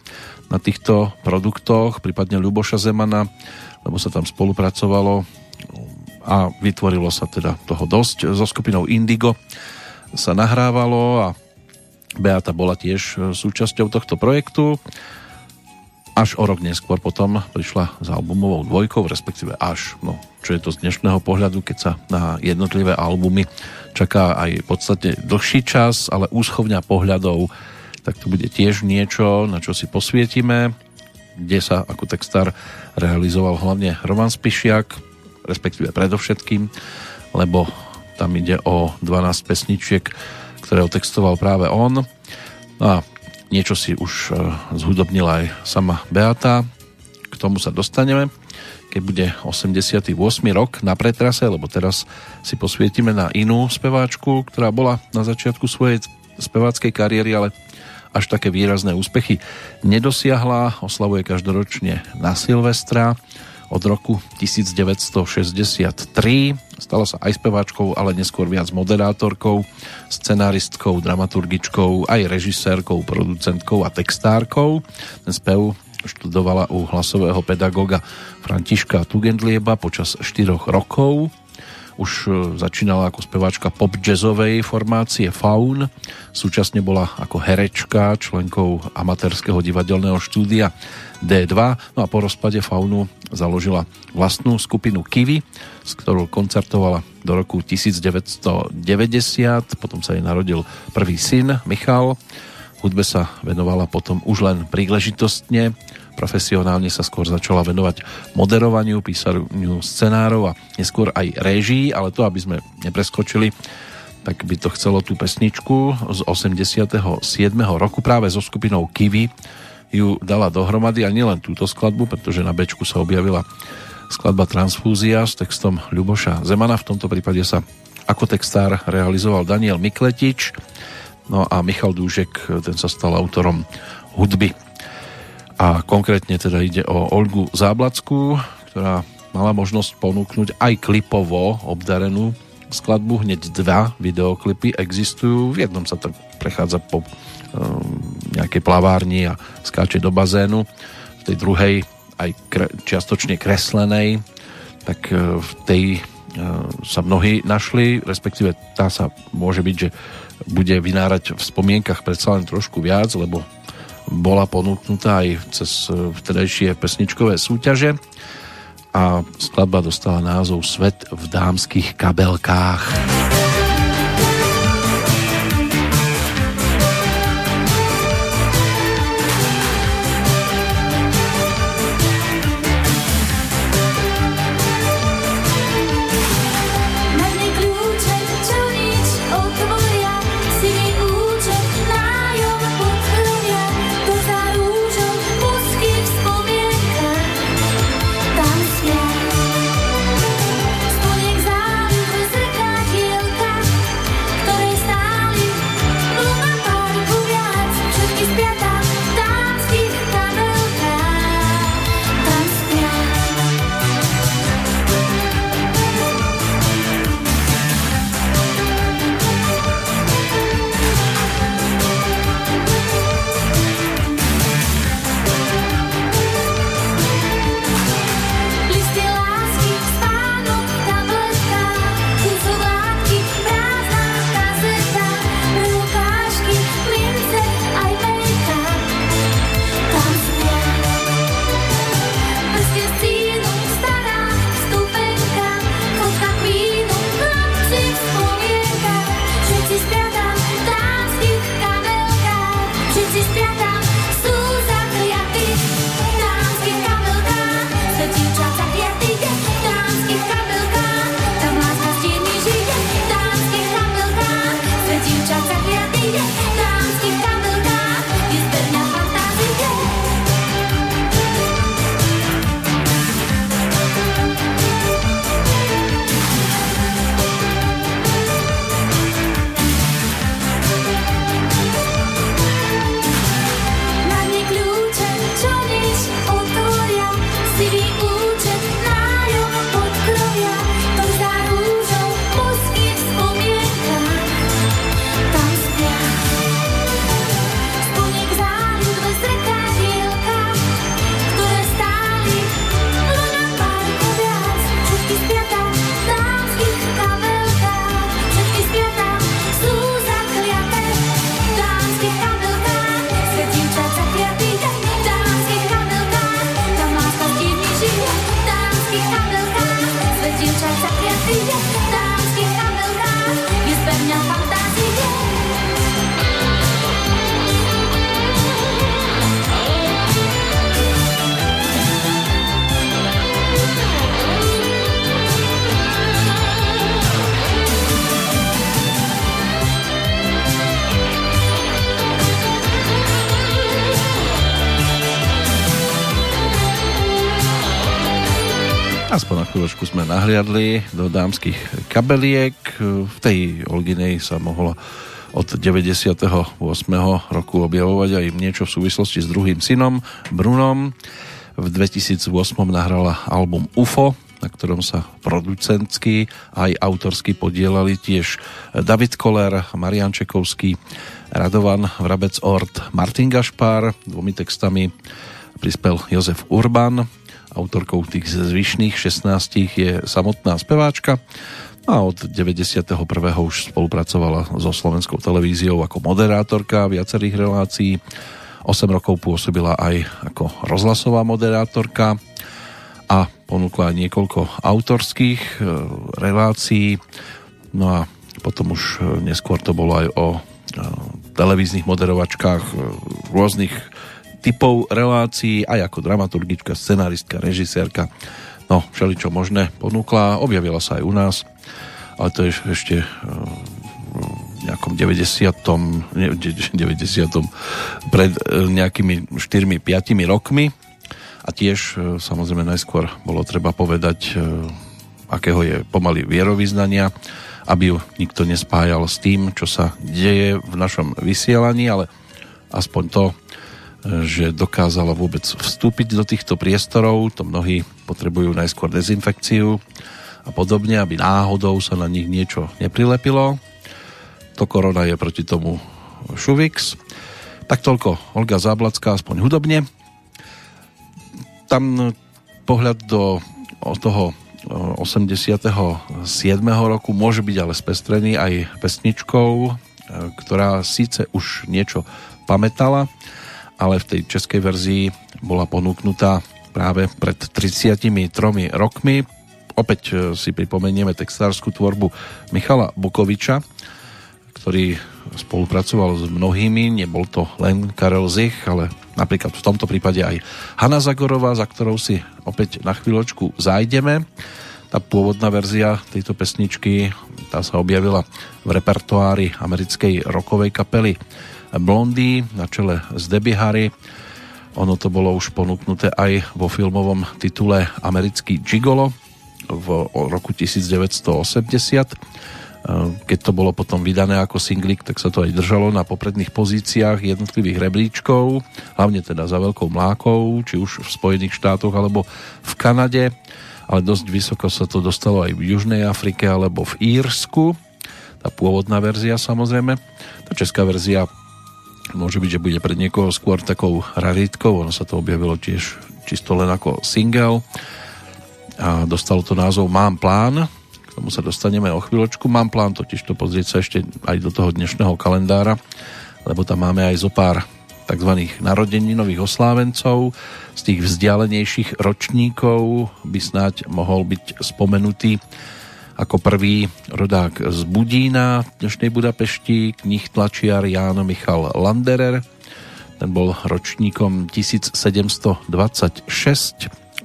na týchto produktoch, prípadne Ľuboša Zemana, lebo sa tam spolupracovalo a vytvorilo sa teda toho dosť. So skupinou Indigo sa nahrávalo a Beata bola tiež e, súčasťou tohto projektu. Až o rok neskôr potom prišla s albumovou dvojkou, respektíve až, no, čo je to z dnešného pohľadu, keď sa na jednotlivé albumy čaká aj podstate dlhší čas, ale úschovňa pohľadov, tak to bude tiež niečo, na čo si posvietime, kde sa ako textár realizoval hlavne Roman Spišiak, respektíve predovšetkým, lebo tam ide o 12 pesničiek, ktoré otextoval práve on. No a niečo si už e, zhudobnila aj sama Beata. K tomu sa dostaneme, keď bude 88. rok na pretrase, lebo teraz si posvietime na inú speváčku, ktorá bola na začiatku svojej speváckej kariéry, ale až také výrazné úspechy nedosiahla. Oslavuje každoročne na Silvestra od roku 1963. Stala sa aj speváčkou, ale neskôr viac moderátorkou, scenáristkou, dramaturgičkou, aj režisérkou, producentkou a textárkou. Ten spev študovala u hlasového pedagóga Františka Tugendlieba počas 4 rokov už e, začínala ako speváčka pop jazzovej formácie Faun, súčasne bola ako herečka, členkou amatérskeho divadelného štúdia D2, no a po rozpade Faunu založila vlastnú skupinu Kiwi, s ktorou koncertovala do roku 1990, potom sa jej narodil prvý syn Michal, hudbe sa venovala potom už len príležitostne, profesionálne sa skôr začala venovať moderovaniu, písaniu scenárov a neskôr aj réžii, ale to, aby sme nepreskočili, tak by to chcelo tú pesničku z 87. roku práve so skupinou Kiwi ju dala dohromady a nielen túto skladbu, pretože na Bčku sa objavila skladba Transfúzia s textom Ľuboša Zemana. V tomto prípade sa ako textár realizoval Daniel Mikletič, no a Michal Dúžek, ten sa stal autorom hudby. A konkrétne teda ide o Olgu Záblackú, ktorá mala možnosť ponúknuť aj klipovo obdarenú skladbu. Hneď dva videoklipy existujú. V jednom sa tak prechádza po um, nejakej plavárni a skáče do bazénu. V tej druhej aj kre, čiastočne kreslenej, tak uh, v tej uh, sa mnohí našli, respektíve tá sa môže byť, že bude vynárať v spomienkach predsa len trošku viac, lebo bola ponúknutá aj cez uh, vtedajšie pesničkové súťaže a skladba dostala názov Svet v dámskych kabelkách. Nahliadli do dámskych kabeliek. V tej Olginej sa mohlo od 98. roku objavovať aj niečo v súvislosti s druhým synom, Brunom. V 2008 nahrala album UFO, na ktorom sa producentsky aj autorsky podielali tiež David Koller, Marian Čekovský, Radovan Vrabec Ort, Martin Gašpár, dvomi textami prispel Jozef Urban, Autorkou tých zvyšných 16 je samotná speváčka a od 91. už spolupracovala so slovenskou televíziou ako moderátorka viacerých relácií. 8 rokov pôsobila aj ako rozhlasová moderátorka a ponúkla aj niekoľko autorských e, relácií. No a potom už e, neskôr to bolo aj o e, televíznych moderovačkách rôznych typov relácií, aj ako dramaturgička, scenaristka, režisérka. No, všeličo možné ponúkla, objavila sa aj u nás, ale to je ešte eh, v nejakom 90. 90. pred eh, nejakými 4-5 rokmi a tiež eh, samozrejme najskôr bolo treba povedať akého je pomaly vierovýznania, aby ju nikto nespájal s tým, čo sa deje v našom vysielaní, ale aspoň to že dokázala vôbec vstúpiť do týchto priestorov. To mnohí potrebujú najskôr dezinfekciu a podobne, aby náhodou sa na nich niečo neprilepilo. To korona je proti tomu Šuvix. Tak toľko Olga Záblacká, aspoň hudobne. Tam pohľad do toho 87. roku môže byť ale spestrený aj pesničkou, e, ktorá síce už niečo pamätala, ale v tej českej verzii bola ponúknutá práve pred 33 rokmi. Opäť e, si pripomenieme textárskú tvorbu Michala Bukoviča, ktorý spolupracoval s mnohými, nebol to len Karel Zich, ale napríklad v tomto prípade aj Hanna Zagorová, za ktorou si opäť na chvíľočku zájdeme. Tá pôvodná verzia tejto pesničky, tá sa objavila v repertoári americkej rokovej kapely Blondy na čele s Debbie Harry. Ono to bolo už ponúknuté aj vo filmovom titule Americký Gigolo v roku 1980 Ehm, keď to bolo potom vydané ako singlik, tak sa to aj držalo na popredných pozíciách jednotlivých rebríčkov, hlavne teda za veľkou mlákou, či už v Spojených štátoch alebo v Kanade, ale dosť vysoko sa to dostalo aj v Južnej Afrike alebo v Írsku, tá pôvodná verzia samozrejme. Tá česká verzia môže byť, že bude pre niekoho skôr takou raritkou, ono sa to objavilo tiež čisto len ako single a dostalo to názov Mám plán, k tomu sa dostaneme o chvíľočku. Mám plán totiž to pozrieť sa ešte aj do toho dnešného kalendára, lebo tam máme aj zo pár tzv. narodeninových oslávencov. Z tých vzdialenejších ročníkov by snáď mohol byť spomenutý ako prvý rodák z Budína dnešnej Budapešti, knih tlačiar Ján Michal Landerer. Ten bol ročníkom 1726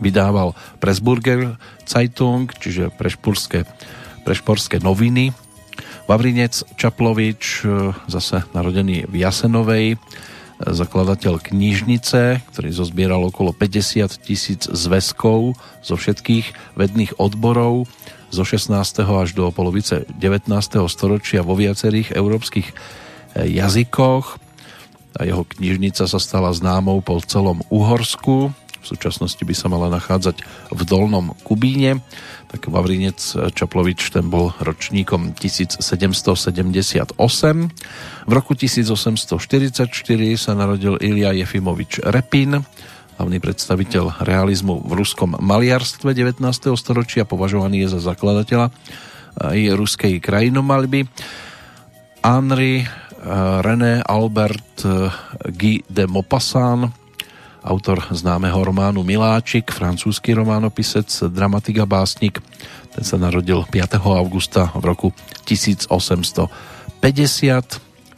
vydával Presburger Zeitung, čiže prešpurské, prešporské noviny. Vavrinec Čaplovič, e, zase narodený v Jasenovej, e, zakladateľ knižnice, ktorý zozbieral okolo 50 tisíc zväzkov zo všetkých vedných odborov zo 16. až do polovice 19. storočia vo viacerých európskych e, jazykoch. A jeho knižnica sa stala známou po celom Uhorsku v súčasnosti by sa mala nachádzať v Dolnom Kubíne, tak Vavrinec Čaplovič ten bol ročníkom 1778. V roku 1844 sa narodil Ilia Jefimovič Repin, hlavný predstaviteľ realizmu v ruskom maliarstve 19. storočia, považovaný je za zakladateľa aj ruskej krajinomalby. Henri eh, René Albert eh, Guy de Maupassant, autor známeho románu Miláčik, francúzsky románopisec, dramatik a básnik. Ten sa narodil 5. augusta v roku 1850.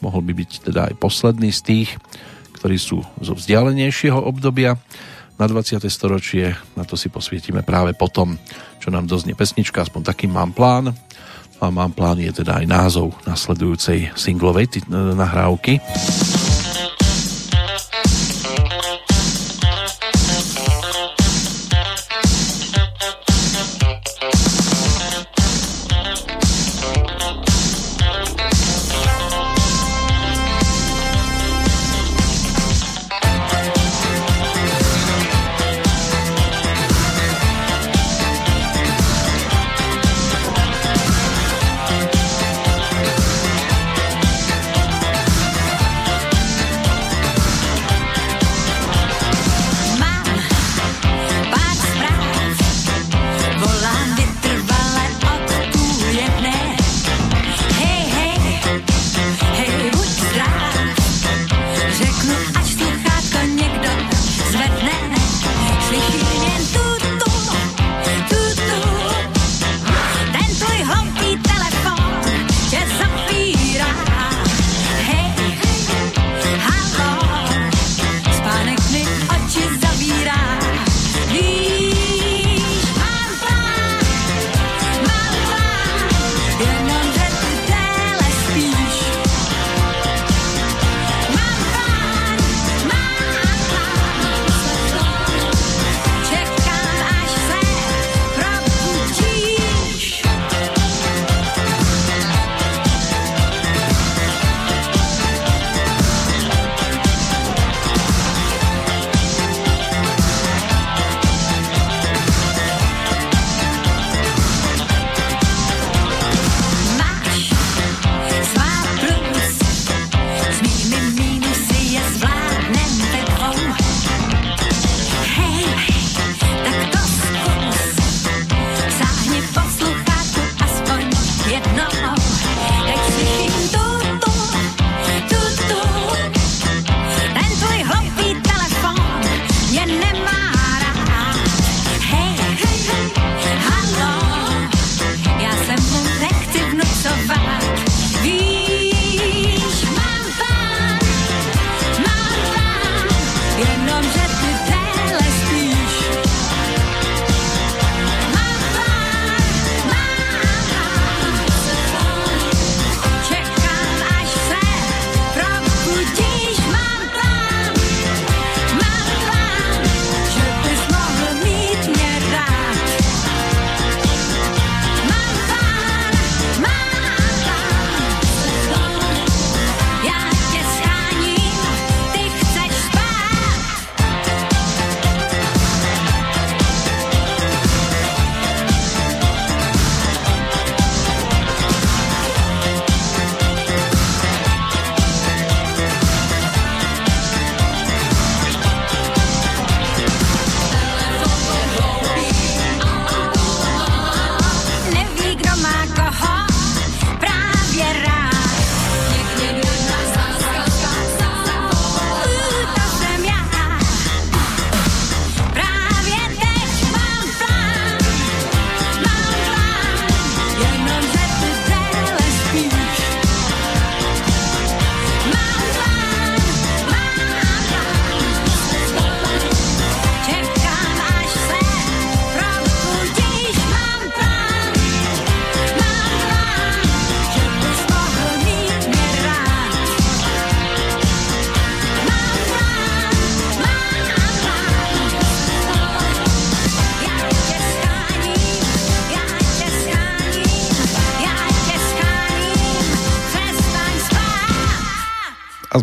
Mohol by byť teda aj posledný z tých, ktorí sú zo vzdialenejšieho obdobia. Na 20. storočie na to si posvietime práve potom, čo nám doznie pesnička, aspoň taký mám plán. A mám plán je teda aj názov nasledujúcej singlovej nahrávky.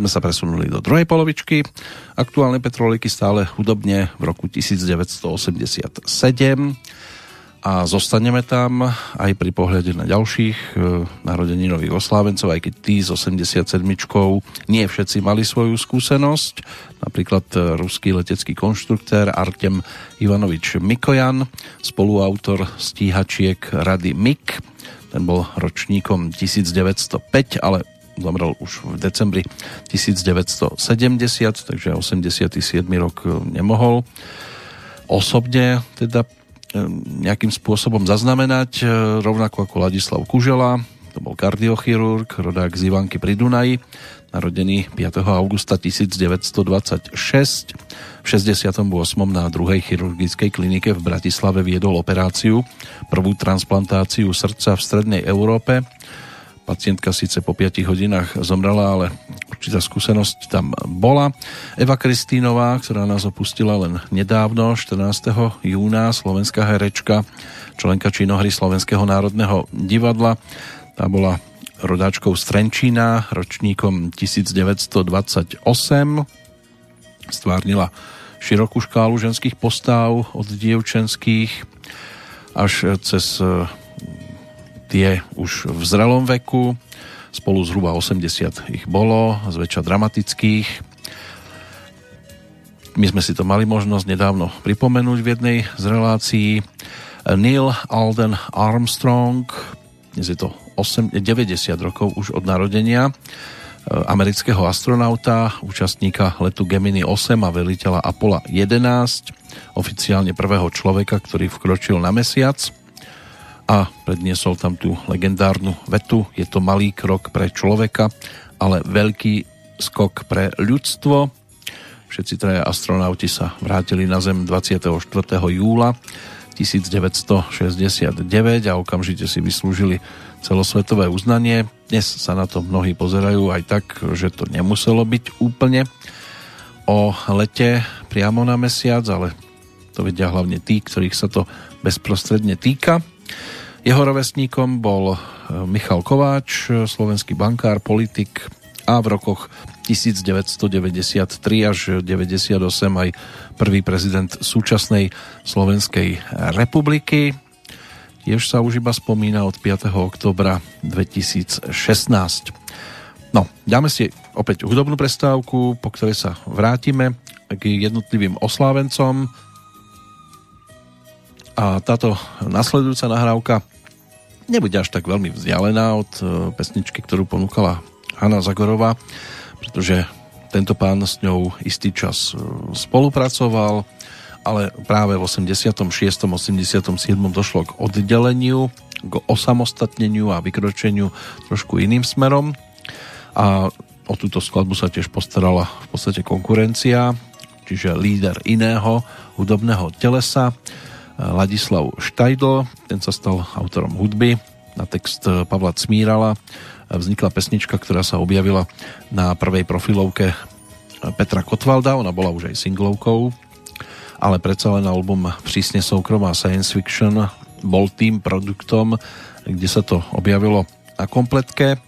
Sme sa presunuli do druhej polovičky. Aktuálne Petroliky stále hudobne v roku 1987 a zostaneme tam aj pri pohľade na ďalších e, nových oslávencov, aj keď tí s 87 nie všetci mali svoju skúsenosť. Napríklad e, ruský letecký konštruktér Artem Ivanovič Mikojan, spoluautor stíhačiek Rady MIG, ten bol ročníkom 1905, ale zomrel už v decembri 1970, takže 87. rok e, nemohol osobne teda e, nejakým spôsobom zaznamenať, e, rovnako ako Ladislav Kužela, to bol kardiochirurg, rodák z Ivanky pri Dunaji, narodený 5. augusta 1926. V 68. na druhej chirurgickej klinike v Bratislave viedol operáciu, prvú transplantáciu srdca v strednej Európe Pacientka síce po 5 hodinách zomrela, ale určitá skúsenosť tam bola. Eva Kristínová, ktorá nás opustila len nedávno, 14. júna, slovenská herečka, členka činohry Slovenského národného divadla. Tá bola rodáčkou z Trenčína, ročníkom 1928. Stvárnila širokú škálu ženských postav od dievčenských až cez tie už v zrelom veku, spolu zhruba 80 ich bolo, zväčša dramatických. My sme si to mali možnosť nedávno pripomenúť v jednej z relácií. Neil Alden Armstrong, dnes je to 8, 90 rokov už od narodenia, amerického astronauta, účastníka letu Gemini 8 a veliteľa Apollo 11, oficiálne prvého človeka, ktorý vkročil na mesiac a predniesol tam tú legendárnu vetu je to malý krok pre človeka, ale veľký skok pre ľudstvo. Všetci traja astronauti sa vrátili na Zem 24. júla 1969 a okamžite si vyslúžili celosvetové uznanie. Dnes sa na to mnohí pozerajú aj tak, že to nemuselo byť úplne o lete priamo na mesiac, ale to vedia hlavne tí, ktorých sa to bezprostredne týka. Jeho rovesníkom bol e, Michal Kováč, slovenský bankár, politik a v rokoch 1993 až 98 aj prvý prezident súčasnej Slovenskej republiky. Tiež sa už iba spomína od 5. oktobra 2016. No, dáme si opäť hudobnú prestávku, po ktorej sa vrátime k jednotlivým oslávencom. A táto nasledujúca nahrávka nebude až tak veľmi vzdialená od e, pesničky, ktorú ponúkala Hanna Zagorová, pretože tento pán s ňou istý čas e, spolupracoval, ale práve v 86. 87. došlo k oddeleniu, k osamostatneniu a vykročeniu trošku iným smerom a o túto skladbu sa tiež postarala v podstate konkurencia, čiže líder iného hudobného telesa, Ladislav Štajdl, ten sa stal autorom hudby na text Pavla Cmírala. Vznikla pesnička, ktorá sa objavila na prvej profilovke Petra Kotvalda, ona bola už aj singlovkou, ale predsa len album Prísne soukromá science fiction bol tým produktom, kde sa to objavilo na kompletke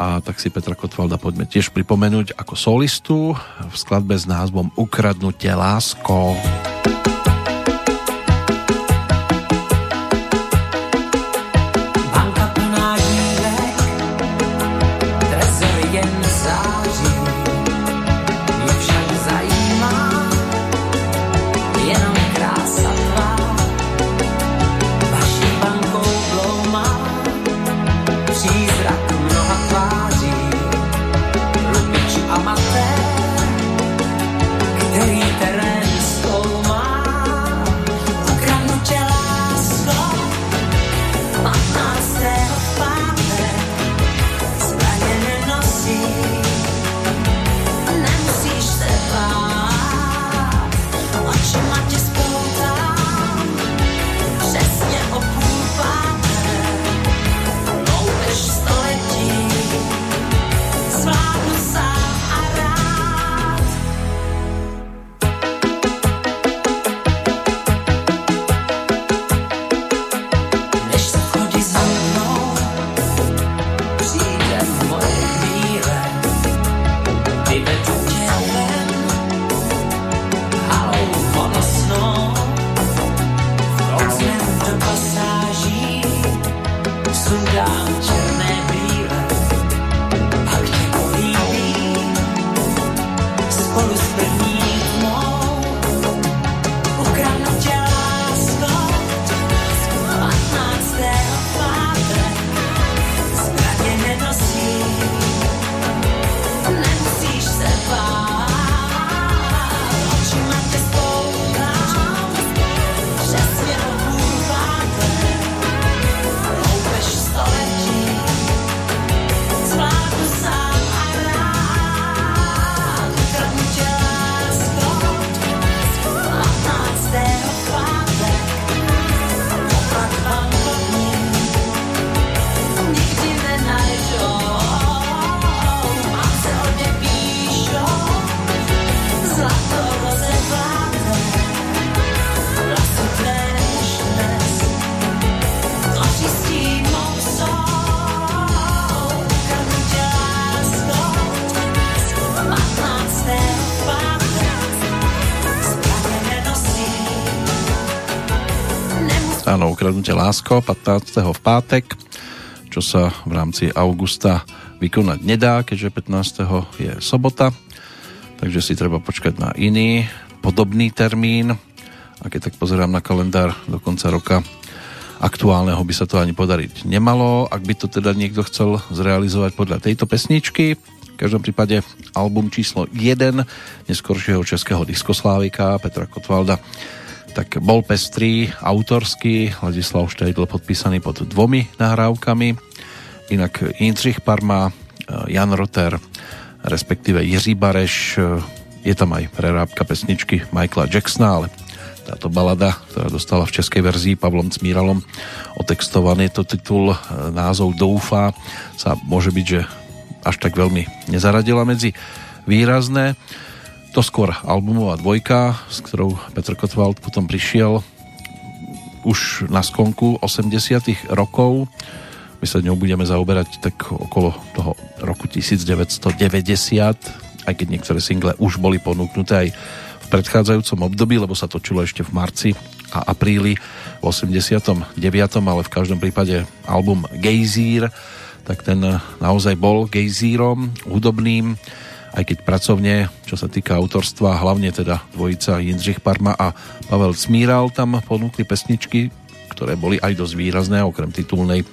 a tak si Petra Kotvalda poďme tiež pripomenúť ako solistu v skladbe s názvom Ukradnutie lásko. Ukradnutie lásko Lásko 15. v pátek, čo sa v rámci augusta vykonať nedá, keďže 15. je sobota, takže si treba počkať na iný podobný termín. A keď tak pozerám na kalendár do konca roka aktuálneho by sa to ani podariť nemalo, ak by to teda niekto chcel zrealizovať podľa tejto pesničky. V každom prípade album číslo 1 neskoršieho českého diskoslávika Petra Kotvalda tak bol pestrý, autorský, Ladislav Štejdl podpísaný pod dvomi nahrávkami, inak Jindřich Parma, eh, Jan Rotter, respektíve Jiří Bareš, eh, je tam aj prerábka pesničky Michaela Jacksona, ale táto balada, ktorá dostala v českej verzii Pavlom Cmíralom otextovaný to titul, eh, názov Doufa, sa môže byť, že až tak veľmi nezaradila medzi výrazné. To skôr albumová dvojka, s ktorou Petr Kotwald potom prišiel už na skonku 80 rokov. My sa ňou budeme zaoberať tak okolo toho roku 1990, aj keď niektoré single už boli ponúknuté aj v predchádzajúcom období, lebo sa točilo ešte v marci a apríli v 89. ale v každom prípade album Gejzír, tak ten naozaj bol gejzírom hudobným aj keď pracovne, čo sa týka autorstva, hlavne teda dvojica Jindřich Parma a Pavel Smíral tam ponúkli pesničky, ktoré boli aj dosť výrazné, okrem titulnej.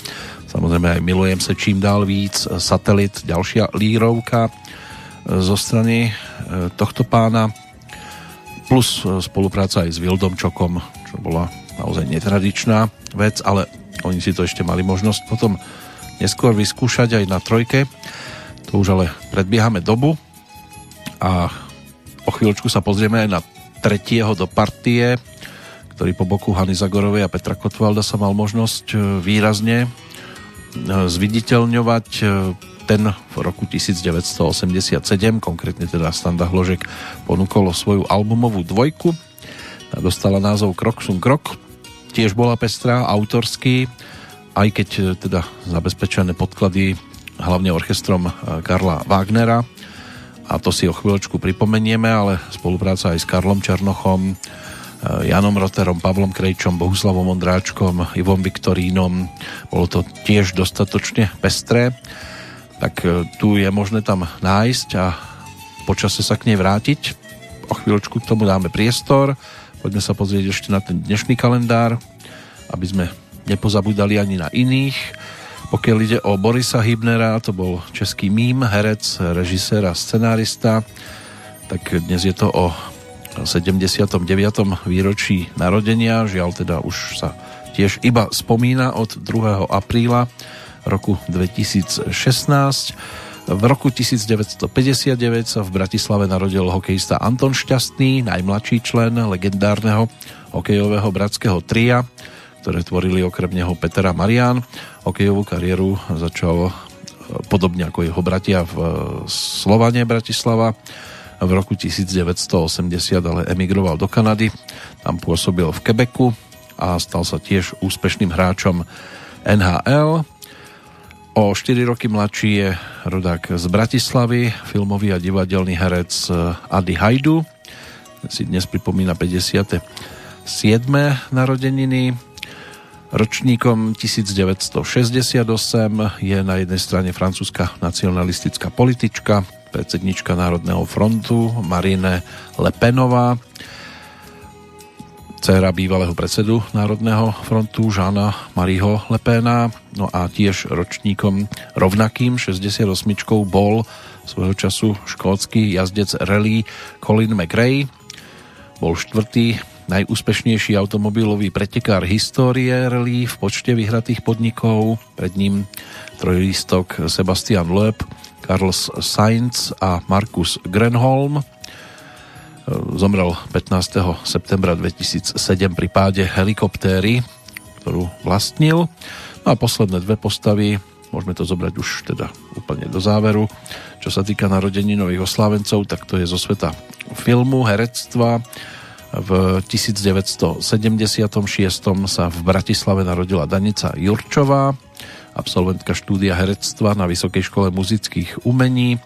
Samozrejme aj Milujem se čím dál víc, Satelit, ďalšia lírovka e, zo strany e, tohto pána, plus e, spolupráca aj s Vildom Čokom, čo bola naozaj netradičná vec, ale oni si to ešte mali možnosť potom neskôr vyskúšať aj na trojke. To už ale predbiehame dobu a o chvíľočku sa pozrieme aj na tretieho do partie, ktorý po boku Hany Zagorovej a Petra Kotvalda sa mal možnosť e, výrazne e, zviditeľňovať e, ten v roku 1987, konkrétne teda Standa Hložek ponúkol svoju albumovú dvojku. Dostala názov Krok sum krok. Tiež bola pestrá, autorský aj keď teda zabezpečené podklady hlavne orchestrom Karla Wagnera a to si o chvíľočku pripomenieme, ale spolupráca aj s Karlom Černochom, eh, Janom Roterom, Pavlom Krejčom, Bohuslavom Ondráčkom, Ivom Viktorínom. Bolo to tiež dostatočne pestré, tak eh, tu je možné tam nájsť a počase sa k nej vrátiť. O chvíľočku k tomu dáme priestor. Poďme sa pozrieť ešte na ten dnešný kalendár, aby sme nepozabudali ani na iných. Pokiaľ ide o Borisa Hybnera, to bol český mím, herec, režisér a scenárista, tak dnes je to o 79. výročí narodenia, žiaľ teda už sa tiež iba spomína od 2. apríla roku 2016. V roku 1959 sa v Bratislave narodil hokejista Anton Šťastný, najmladší člen legendárneho hokejového bratského tria, ktoré tvorili okrem neho Peter a Marian. Hokejovú kariéru začal e, podobne ako jeho bratia v e, Slovane Bratislava. V roku 1980 ale emigroval do Kanady, tam pôsobil v Quebecu a stal sa tiež úspešným hráčom NHL. O 4 roky mladší je rodák z Bratislavy, filmový a divadelný herec e, Ady Hajdu. Si dnes pripomína 57. narodeniny Ročníkom 1968 je na jednej strane francúzska nacionalistická politička, predsednička Národného frontu Marine Le Penová, bývalého predsedu Národného frontu Žána Mariho Lepéna, no a tiež ročníkom rovnakým 68 bol svojho času škótsky jazdec rally Colin McRae, bol štvrtý najúspešnejší automobilový pretekár histórie rally v počte vyhratých podnikov. Pred ním trojlistok Sebastian Loeb, Carlos Sainz a Markus Grenholm. Zomrel 15. septembra 2007 pri páde helikoptéry, ktorú vlastnil. No a posledné dve postavy, môžeme to zobrať už teda úplne do záveru. Čo sa týka narodení nových oslávencov, tak to je zo sveta filmu, herectva, v 1976 sa v Bratislave narodila Danica Jurčová, absolventka štúdia herectva na Vysokej škole muzických umení.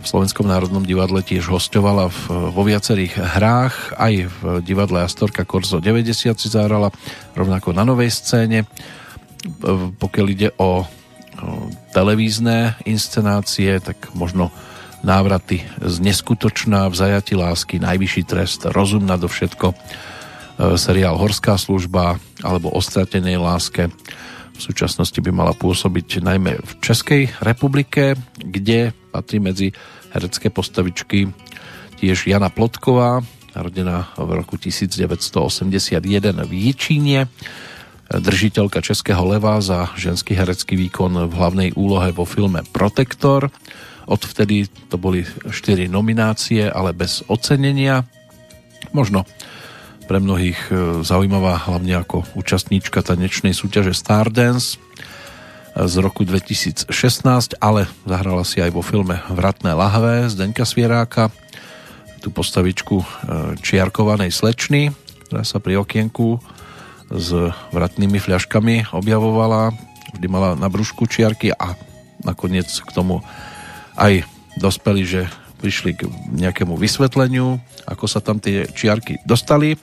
V Slovenskom národnom divadle tiež hostovala v, vo viacerých hrách, aj v divadle Astorka Korzo 90 si zahrala, rovnako na novej scéne. Pokiaľ ide o televízne inscenácie, tak možno návraty z neskutočná, vzajati lásky, najvyšší trest, rozum všetko, e, seriál Horská služba alebo o stratenej láske. V súčasnosti by mala pôsobiť najmä v Českej republike, kde patrí medzi herecké postavičky tiež Jana Plotková, narodená v roku 1981 v Jičíne, držiteľka Českého leva za ženský herecký výkon v hlavnej úlohe vo filme Protektor. Odvtedy to boli 4 nominácie, ale bez ocenenia. Možno pre mnohých e, zaujímavá hlavne ako účastníčka tanečnej súťaže Stardance z roku 2016, ale zahrala si aj vo filme Vratné lahve Zdeňka Svieráka, tú postavičku e, čiarkovanej slečny, ktorá sa pri okienku s vratnými fľaškami objavovala, vždy mala na brúšku čiarky a nakoniec k tomu aj dospeli, že prišli k nejakému vysvetleniu, ako sa tam tie čiarky dostali.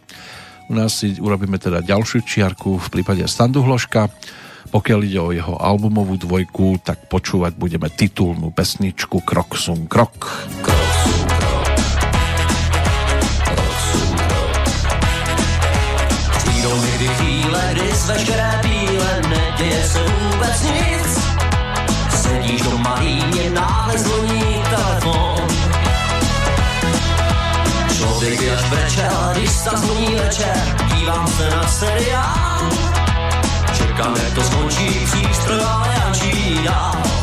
U nás si urobíme teda ďalšiu čiarku v prípade Standu Hloška, pokiaľ ide o jeho albumovú dvojku, tak počúvať budeme titulnú pesničku Krok sum krok. Krok kdy veškeré bíle neděje se vůbec nic. Sedíš doma jíně, náhle zvoní telefon. Člověk by až brečel, když sa zvoní večer, dívám se na seriál Čekám, jak to skončí, přístroj ale jančí dál.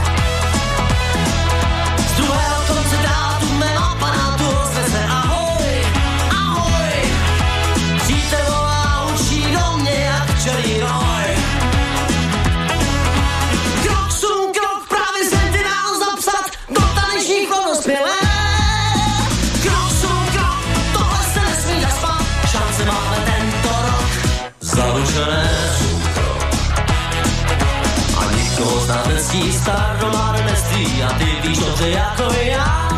Koho známe ctí, staromarneství a ty víš dobře jako já.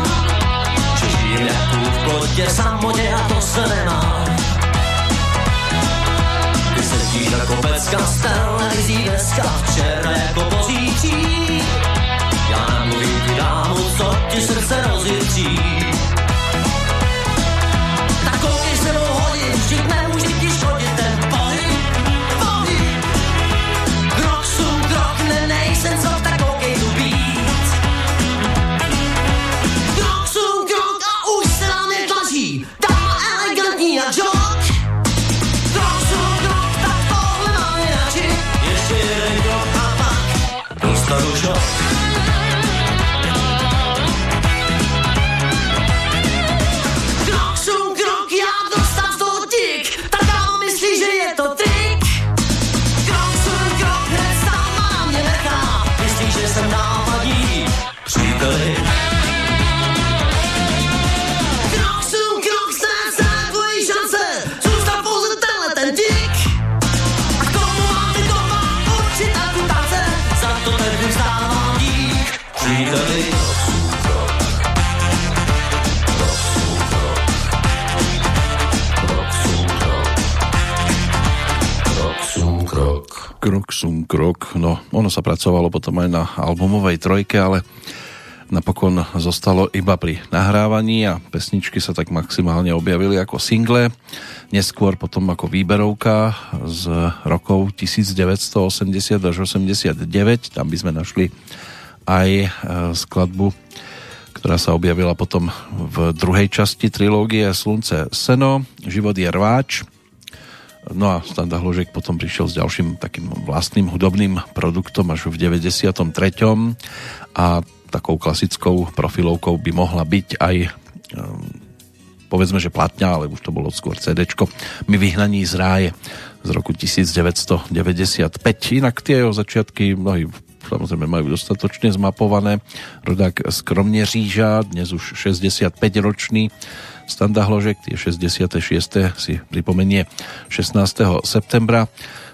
Že žijem jak v plotě samotě a to se nemá. Ty sedíš jako pecka, stel, nevyzí dneska, včera jako pozítří. Já namluvím ti dámu, co ti srdce rozjitří. Krok. No, ono sa pracovalo potom aj na albumovej trojke, ale napokon zostalo iba pri nahrávaní a pesničky sa tak maximálne objavili ako single. Neskôr potom ako výberovka z rokov 1980 až 89. Tam by sme našli aj e, skladbu, ktorá sa objavila potom v druhej časti trilógie Slunce Seno, Život je rváč No a Standa Hložek potom prišiel s ďalším takým vlastným hudobným produktom až v 93. A takou klasickou profilovkou by mohla byť aj ehm, povedzme, že platňa, ale už to bolo skôr CD. My vyhnaní z ráje z roku 1995. Inak tie jeho začiatky mnohí samozrejme majú dostatočne zmapované. Rodák skromne Říža, dnes už 65 ročný Standa Hložek, tie 66. si pripomenie 16. septembra.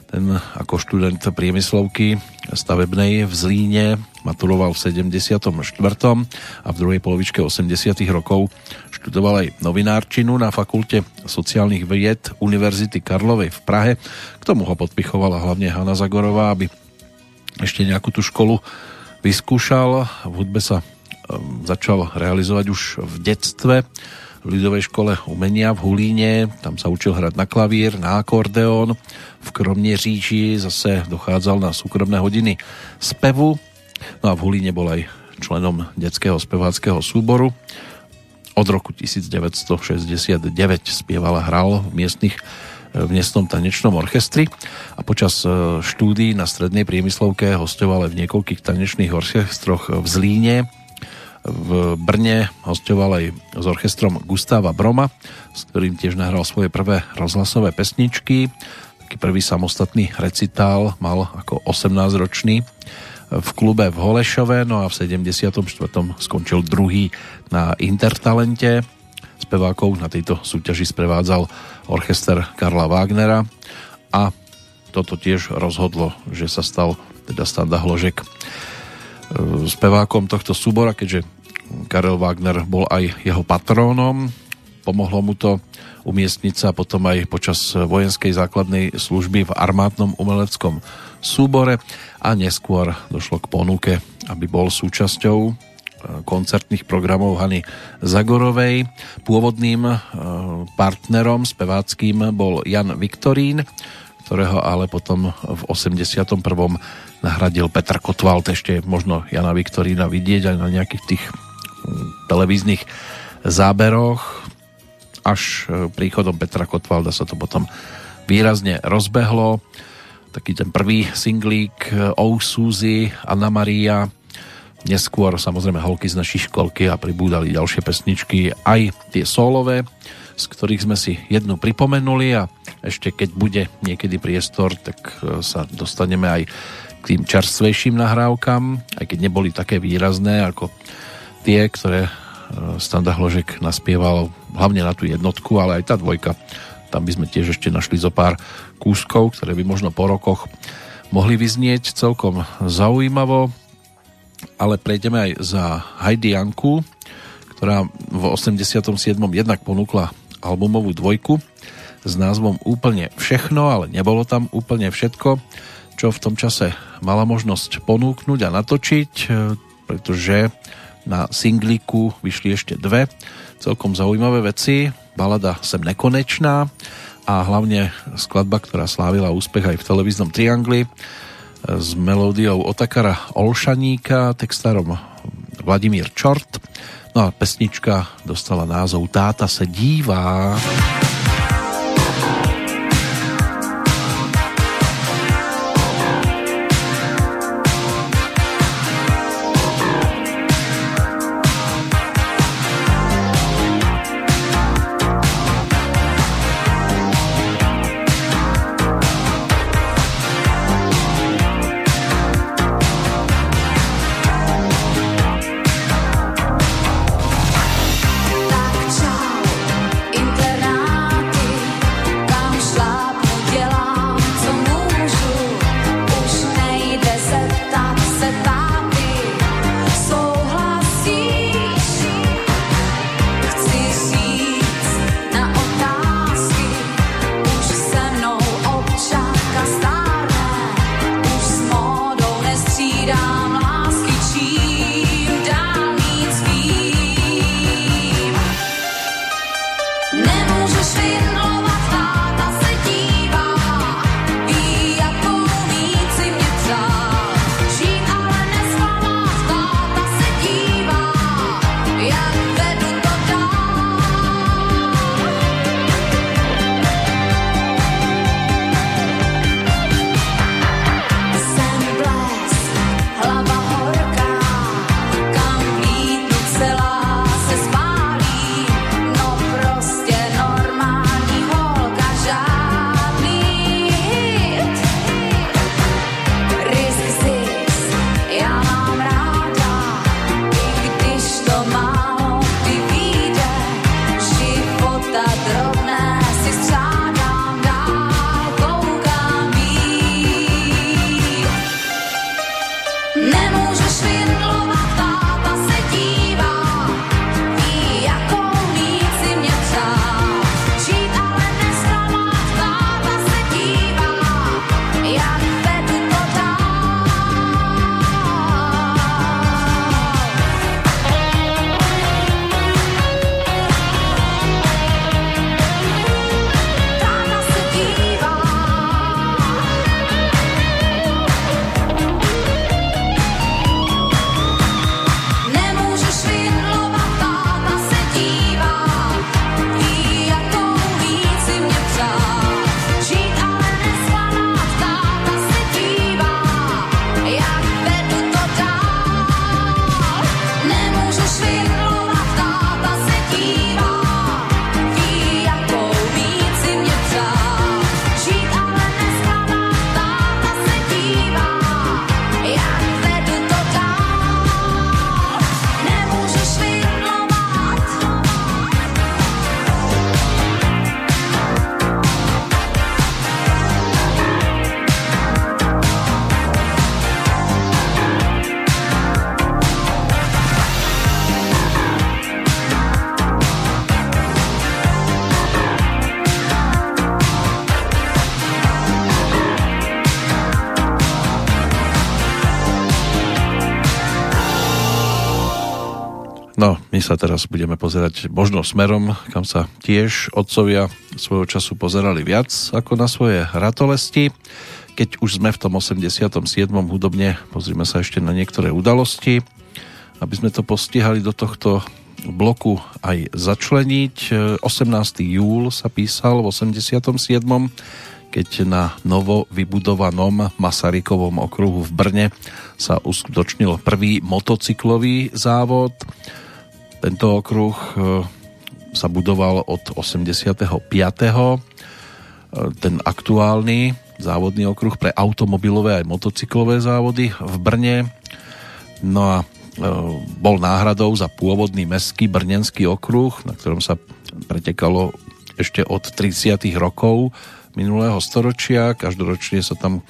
Ten ako študent priemyslovky stavebnej v Zlíne maturoval v 74. a v druhej polovičke 80. rokov študoval aj novinárčinu na fakulte sociálnych vied Univerzity Karlovej v Prahe. K tomu ho podpichovala hlavne Hanna Zagorová, aby ešte nejakú tú školu vyskúšal. V hudbe sa um, začal realizovať už v detstve v ľudovej škole umenia v Hulíne, tam sa učil hrať na klavír, na akordeón, v Kromnieříži zase dochádzal na súkromné hodiny spevu, no a v Hulíne bol aj členom detského speváckého súboru. Od roku 1969 spieval a hral v miestnych v miestnom tanečnom orchestri. A počas e, štúdií na strednej priemyslovke hostoval aj v niekoľkých tanečných orchestroch v Zlíne, v Brne hostoval aj s orchestrom Gustava Broma, s ktorým tiež nahral svoje prvé rozhlasové pesničky. Taký prvý samostatný recitál mal ako 18-ročný v klube v Holešove, no a v 74. skončil druhý na Intertalente. Spevákov na tejto súťaži sprevádzal orchester Karla Wagnera a toto tiež rozhodlo, že sa stal teda Standa Hložek e, spevákom tohto súbora, keďže Karel Wagner bol aj jeho patrónom. Pomohlo mu to umiestniť sa potom aj počas vojenskej základnej služby v armádnom umeleckom súbore a neskôr došlo k ponuke, aby bol súčasťou e, koncertných programov Hany Zagorovej. Pôvodným e, partnerom speváckým bol Jan Viktorín, ktorého ale potom v 81. nahradil Petr Kotwald. Ešte možno Jana Viktorína vidieť aj na nejakých tých televíznych záberoch. Až e, príchodom Petra Kotvalda sa to potom výrazne rozbehlo. Taký ten prvý singlík Oh Suzy, Anna Maria, neskôr samozrejme holky z našej školky a pribúdali ďalšie pesničky, aj tie solové, z ktorých sme si jednu pripomenuli a ešte keď bude niekedy priestor, tak e, sa dostaneme aj k tým čerstvejším nahrávkam, aj keď neboli také výrazné ako tie, ktoré e, Standa Hložek naspieval hlavne na tú jednotku, ale aj tá dvojka. Tam by sme tiež ešte našli zo pár kúskov, ktoré by možno po rokoch mohli vyznieť celkom zaujímavo, ale prejdeme aj za Heidi Janku, ktorá v 87. jednak ponúkla albumovú dvojku s názvom Úplne všechno, ale nebolo tam úplne všetko, čo v tom čase mala možnosť ponúknuť a natočiť, e, pretože na singliku vyšli ešte dve celkom zaujímavé veci. Balada Sem nekonečná a hlavne skladba, ktorá slávila úspech aj v televíznom triangli s melódiou Otakara Olšaníka, textárom Vladimír Čort. No a pesnička dostala názov Táta se dívá. Táta se dívá my sa teraz budeme pozerať možno smerom, kam sa tiež otcovia svojho času pozerali viac ako na svoje ratolesti. Keď už sme v tom 87. hudobne, pozrime sa ešte na niektoré udalosti, aby sme to postihali do tohto bloku aj začleniť. 18. júl sa písal v 87. keď na novo vybudovanom Masarykovom okruhu v Brne sa uskutočnil prvý motocyklový závod. Tento okruh e, sa budoval od 85. E, ten aktuálny závodný okruh pre automobilové aj motocyklové závody v Brne. No a e, bol náhradou za pôvodný mestský brnenský okruh, na ktorom sa pretekalo ešte od 30. rokov minulého storočia. Každoročne sa tam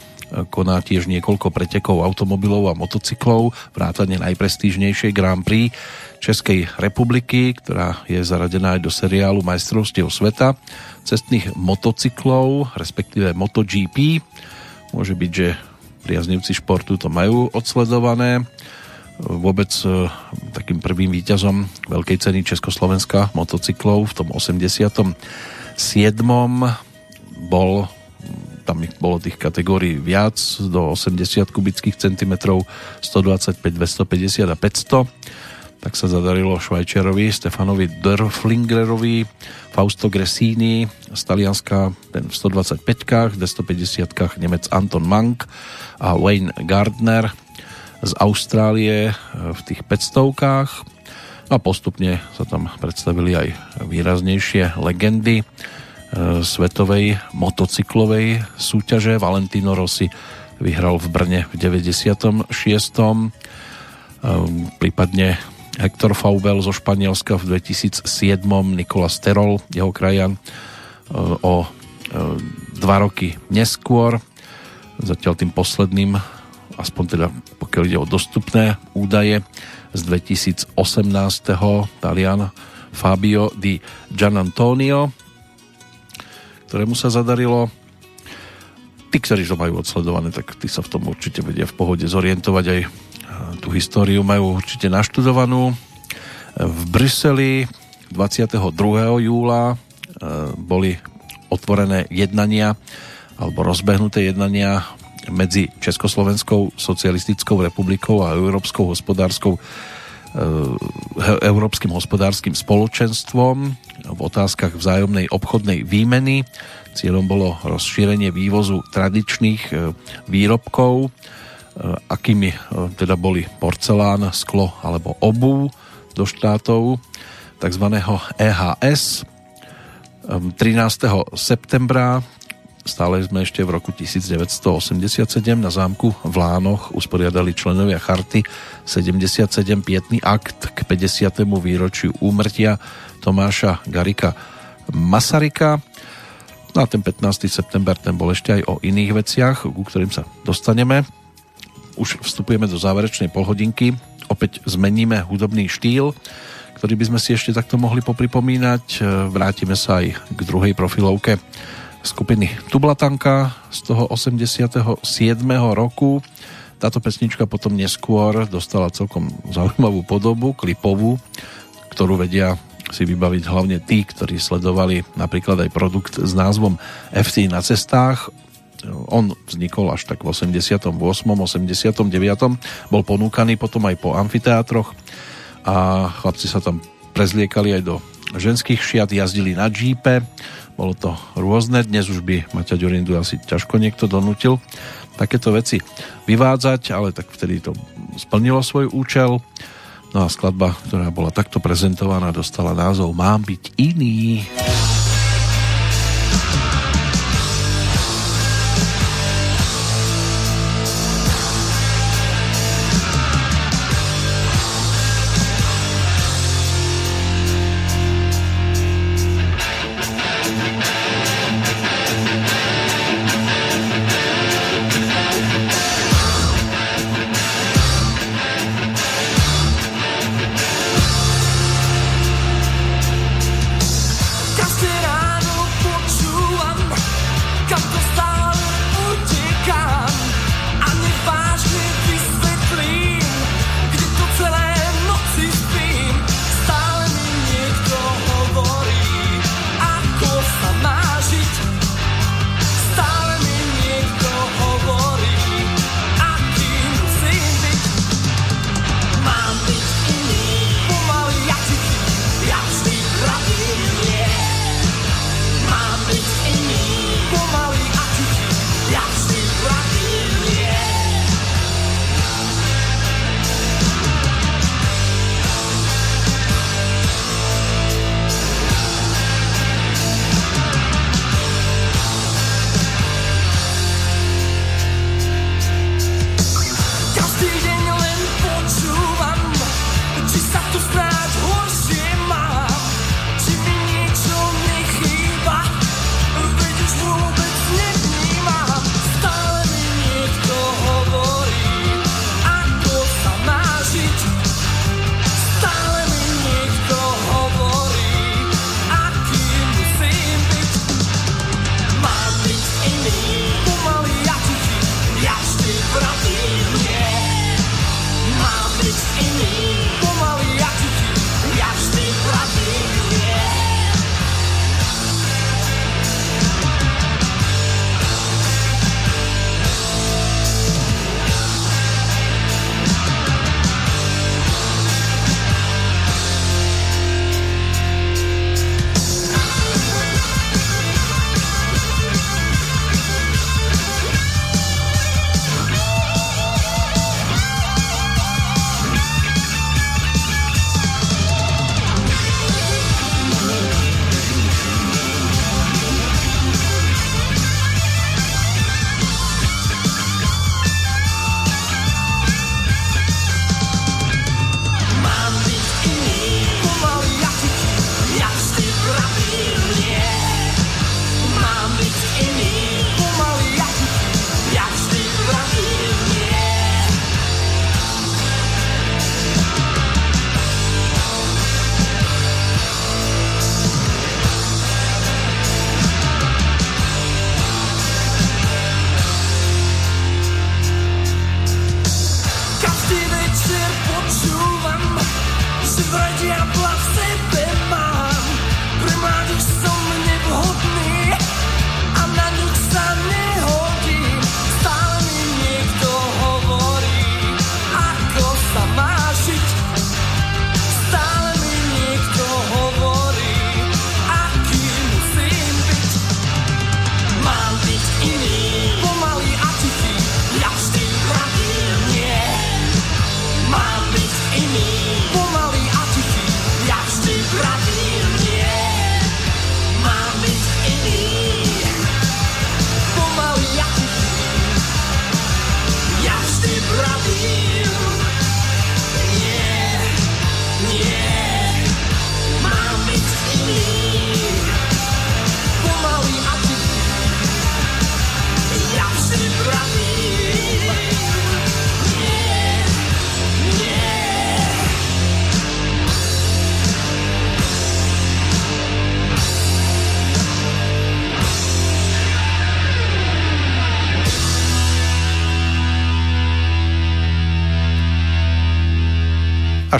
koná tiež niekoľko pretekov automobilov a motocyklov, vrátane najprestížnejšej Grand Prix Českej republiky, ktorá je zaradená aj do seriálu Majstrovstiev sveta cestných motocyklov, respektíve MotoGP. Môže byť, že priaznivci športu to majú odsledované. Vôbec e, takým prvým výťazom Veľkej ceny Československa motocyklov v tom 87. bol tam ich bolo tých kategórií viac, do 80 kubických centimetrov, 125, 250 a 500 tak sa zadarilo Švajčiarovi Stefanovi Dörflingerovi, Fausto Gressini z Talianska, ten v 125-kách, 250-kách Nemec Anton Mank a Wayne Gardner z Austrálie v tých 500-kách a postupne sa tam predstavili aj výraznejšie legendy e, svetovej motocyklovej súťaže. Valentino Rossi vyhral v Brne v 96. E, prípadne Hector Faubel zo Španielska v 2007, Nikola Sterol, jeho krajan, e, o e, dva roky neskôr. Zatiaľ tým posledným, aspoň teda pokiaľ ide o dostupné údaje, z 2018. Talian Fabio di Gianantonio, ktorému sa zadarilo tí, ktorí to majú odsledované, tak tí sa v tom určite vedia v pohode zorientovať aj tú históriu majú určite naštudovanú. V Bruseli 22. júla e, boli otvorené jednania alebo rozbehnuté jednania medzi Československou socialistickou republikou a Európskou hospodárskou e, Európskym hospodárskym spoločenstvom v otázkach vzájomnej obchodnej výmeny. Cieľom bolo rozšírenie vývozu tradičných e, výrobkov akými eh, teda boli porcelán, sklo alebo obu do štátov tzv. EHS. 13. septembra stále sme ešte v roku 1987 na zámku v Lánoch usporiadali členovia Charty 77 pietný akt k 50. výročiu úmrtia Tomáša Garika Masaryka. No a ten 15. september ten bol ešte aj o iných veciach, ku ktorým sa dostaneme už vstupujeme do záverečnej polhodinky. Opäť zmeníme hudobný štýl, ktorý by sme si ešte takto mohli popripomínať. E, vrátime sa aj k druhej profilovke skupiny Tublatanka z toho 87. roku. Táto pesnička potom neskôr dostala celkom zaujímavú podobu, klipovú, ktorú vedia si vybaviť hlavne tí, ktorí sledovali napríklad aj produkt s názvom FC na cestách on vznikol až tak v 88. 89. Bol ponúkaný potom aj po amfiteátroch a chlapci sa tam prezliekali aj do ženských šiat, jazdili na džípe, bolo to rôzne, dnes už by Maťa Ďurindu asi ťažko niekto donútil takéto veci vyvádzať, ale tak vtedy to splnilo svoj účel. No a skladba, ktorá bola takto prezentovaná, dostala názov Mám byť iný. Mám byť iný.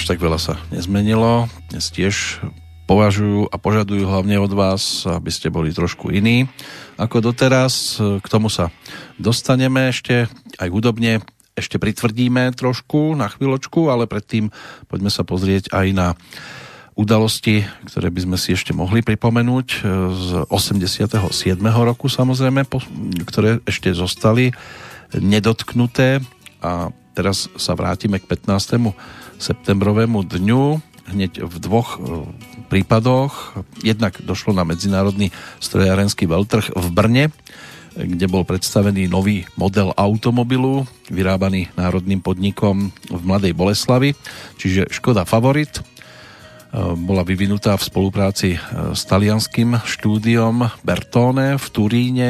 Až tak veľa sa nezmenilo. Dnes tiež považujú a požadujú hlavne od vás, aby ste boli trošku iní ako doteraz. K tomu sa dostaneme ešte aj hudobne. Ešte pritvrdíme trošku na chvíľočku, ale predtým poďme sa pozrieť aj na udalosti, ktoré by sme si ešte mohli pripomenúť z 87. roku samozrejme, ktoré ešte zostali nedotknuté a teraz sa vrátime k 15 septembrovému dňu hneď v dvoch e, prípadoch. Jednak došlo na medzinárodný strojárenský veľtrh v Brne, kde bol predstavený nový model automobilu, vyrábaný národným podnikom v Mladej Boleslavi, čiže Škoda Favorit. E, bola vyvinutá v spolupráci e, s talianským štúdiom Bertone v Turíne.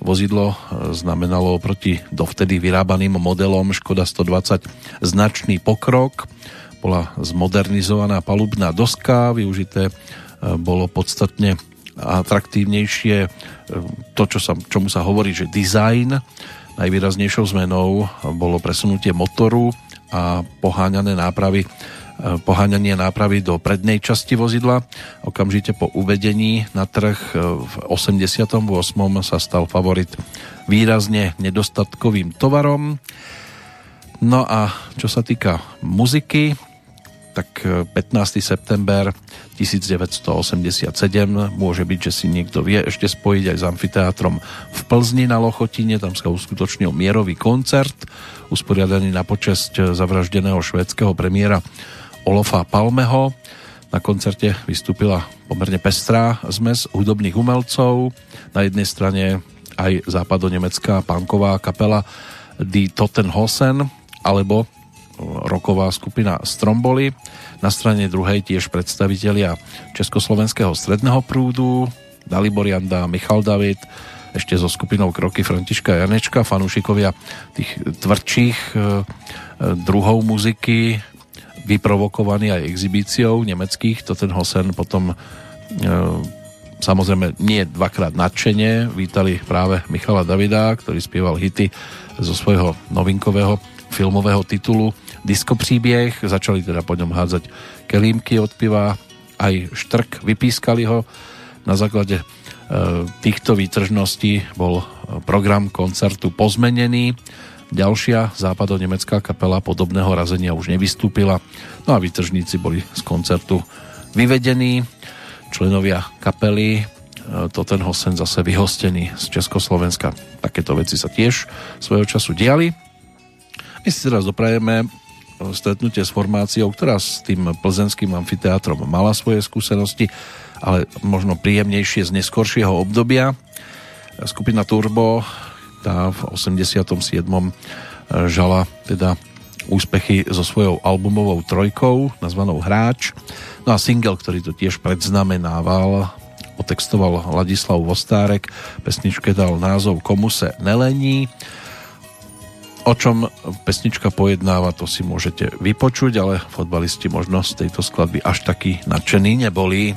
Vozidlo znamenalo proti dovtedy vyrábaným modelom Škoda 120 značný pokrok. Bola zmodernizovaná palubná doska, využité e, bolo podstatne atraktívnejšie e, to, čo sa, čomu sa hovorí, že design. Najvýraznejšou zmenou bolo presunutie motoru a poháňané nápravy e, poháňanie nápravy do prednej časti vozidla. Okamžite po uvedení na trh v 88. sa stal favorit výrazne nedostatkovým tovarom. No a čo sa týka muziky, tak 15. E, september 1987 môže byť, že si niekto vie ešte spojiť aj s amfiteátrom v Plzni na Lochotine, tam sa uskutočnil mierový koncert usporiadaný na počesť zavraždeného švédskeho premiéra Olofa Palmeho. Na koncerte vystúpila pomerne pestrá zmes hudobných umelcov. Na jednej strane aj západonemecká panková kapela Die Tottenhosen alebo roková skupina Stromboli. Na strane druhej tiež predstavitelia Československého stredného prúdu, Dalibor Janda, Michal David, ešte so skupinou Kroky Františka Janečka, fanúšikovia tých tvrdších e, e, druhov muziky, vyprovokovaní aj exibíciou nemeckých. To ten Hosen potom e, samozrejme nie dvakrát nadšene vítali práve Michala Davida, ktorý spieval hity zo svojho novinkového filmového titulu Disko príbieh, začali teda po ňom hádzať kelímky od piva, aj štrk, vypískali ho. Na základe e, týchto výtržností bol program koncertu pozmenený. Ďalšia západo-nemecká kapela podobného razenia už nevystúpila, no a výtržníci boli z koncertu vyvedení. Členovia kapely e, to ten Hosen zase vyhostený z Československa. Takéto veci sa tiež svojho času diali. My si teraz doprajeme stretnutie s formáciou, ktorá s tým plzenským amfiteátrom mala svoje skúsenosti, ale možno príjemnejšie z neskoršieho obdobia. Skupina Turbo, tá v 87. žala teda úspechy so svojou albumovou trojkou, nazvanou Hráč. No a single, ktorý to tiež predznamenával, otextoval Ladislav Vostárek, pesničke dal názov Komu se nelení O čom pesnička pojednáva, to si môžete vypočuť, ale fotbalisti možno z tejto skladby až takí nadšení neboli.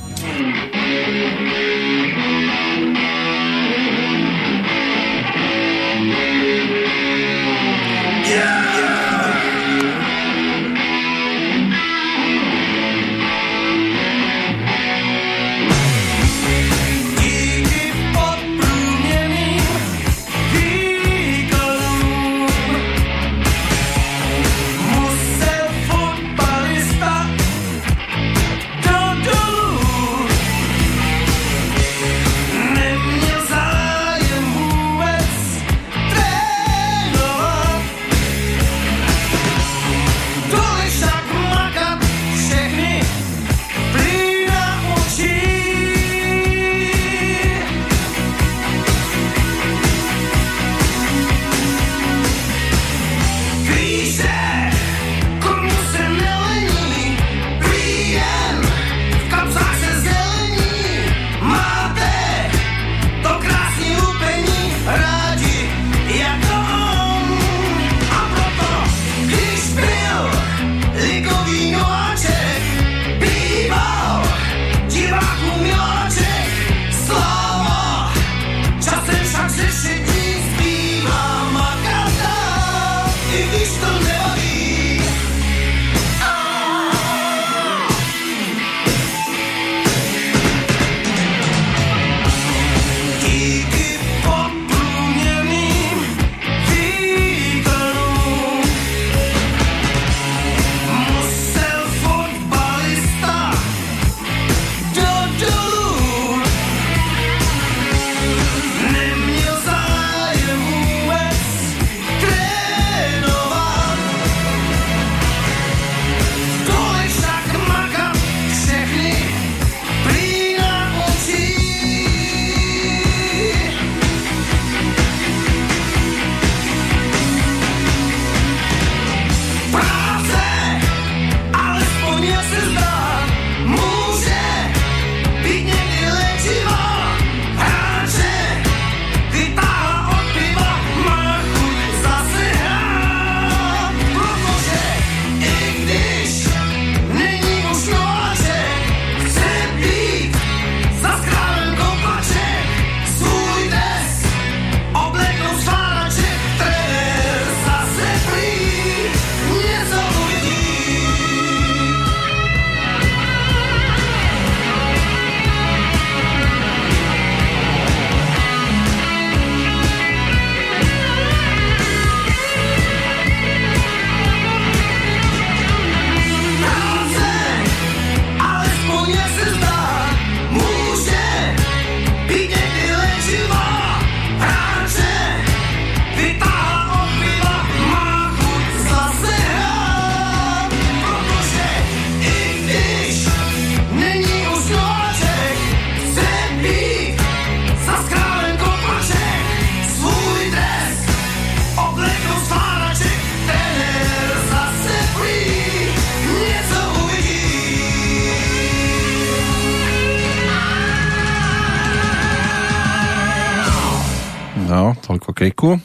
Folk Kriku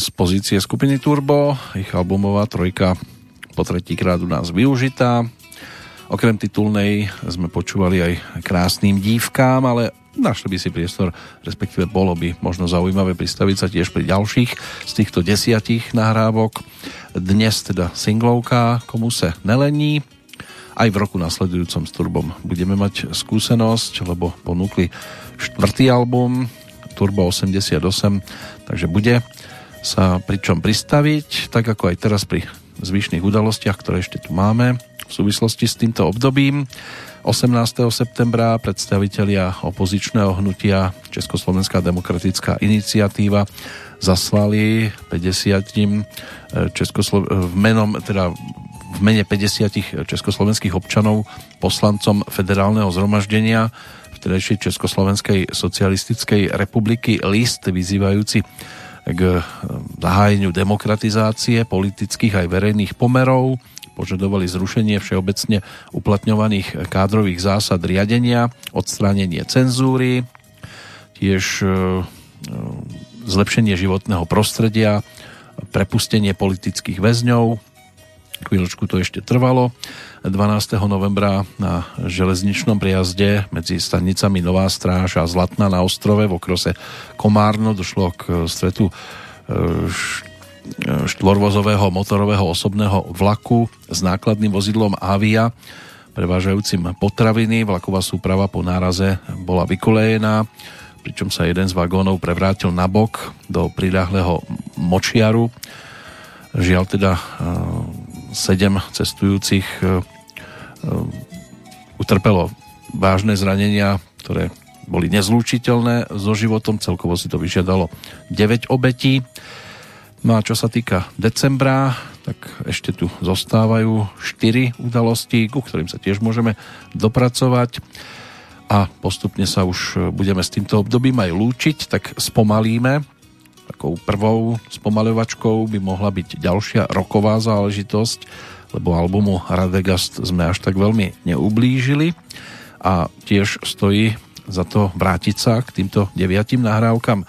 z pozície skupiny Turbo. Ich albumová trojka po tretíkrát u nás využitá. Okrem titulnej sme počúvali aj krásnym dívkám, ale našli by si priestor, respektíve bolo by možno zaujímavé pristaviť sa tiež pri ďalších z týchto desiatich nahrávok. Dnes teda singlovka Komu se nelení. Aj v roku nasledujúcom s Turbom budeme mať skúsenosť, lebo ponúkli štvrtý album Turbo 88, takže bude sa pričom pristaviť, tak ako aj teraz pri zvyšných udalostiach, ktoré ešte tu máme v súvislosti s týmto obdobím. 18. septembra predstavitelia opozičného hnutia Československá demokratická iniciatíva zaslali 50 eh, Českoslo- v menom, teda v mene 50 československých občanov poslancom federálneho zhromaždenia vtedajšej Československej socialistickej republiky list vyzývajúci k eh, zahájeniu demokratizácie politických aj verejných pomerov požadovali zrušenie všeobecne uplatňovaných kádrových zásad riadenia, odstránenie cenzúry, tiež e, e, zlepšenie životného prostredia, prepustenie politických väzňov. Chvíľočku to ešte trvalo. 12. novembra na železničnom priazde medzi stanicami Nová stráž a Zlatná na ostrove v okrose Komárno došlo k stretu e, štvorvozového motorového osobného vlaku s nákladným vozidlom Avia prevážajúcim potraviny. Vlaková súprava po náraze bola vykolejená, pričom sa jeden z vagónov prevrátil na bok do pridahlého močiaru. Žiaľ teda e, sedem cestujúcich e, e, utrpelo vážne zranenia, ktoré boli nezlúčiteľné so životom. Celkovo si to vyžiadalo 9 obetí. No a čo sa týka decembra, tak ešte tu zostávajú 4 udalosti, ku ktorým sa tiež môžeme dopracovať a postupne sa už budeme s týmto obdobím aj lúčiť, tak spomalíme. Takou prvou spomaľovačkou by mohla byť ďalšia roková záležitosť, lebo albumu Radegast sme až tak veľmi neublížili a tiež stojí za to vrátiť sa k týmto deviatim nahrávkam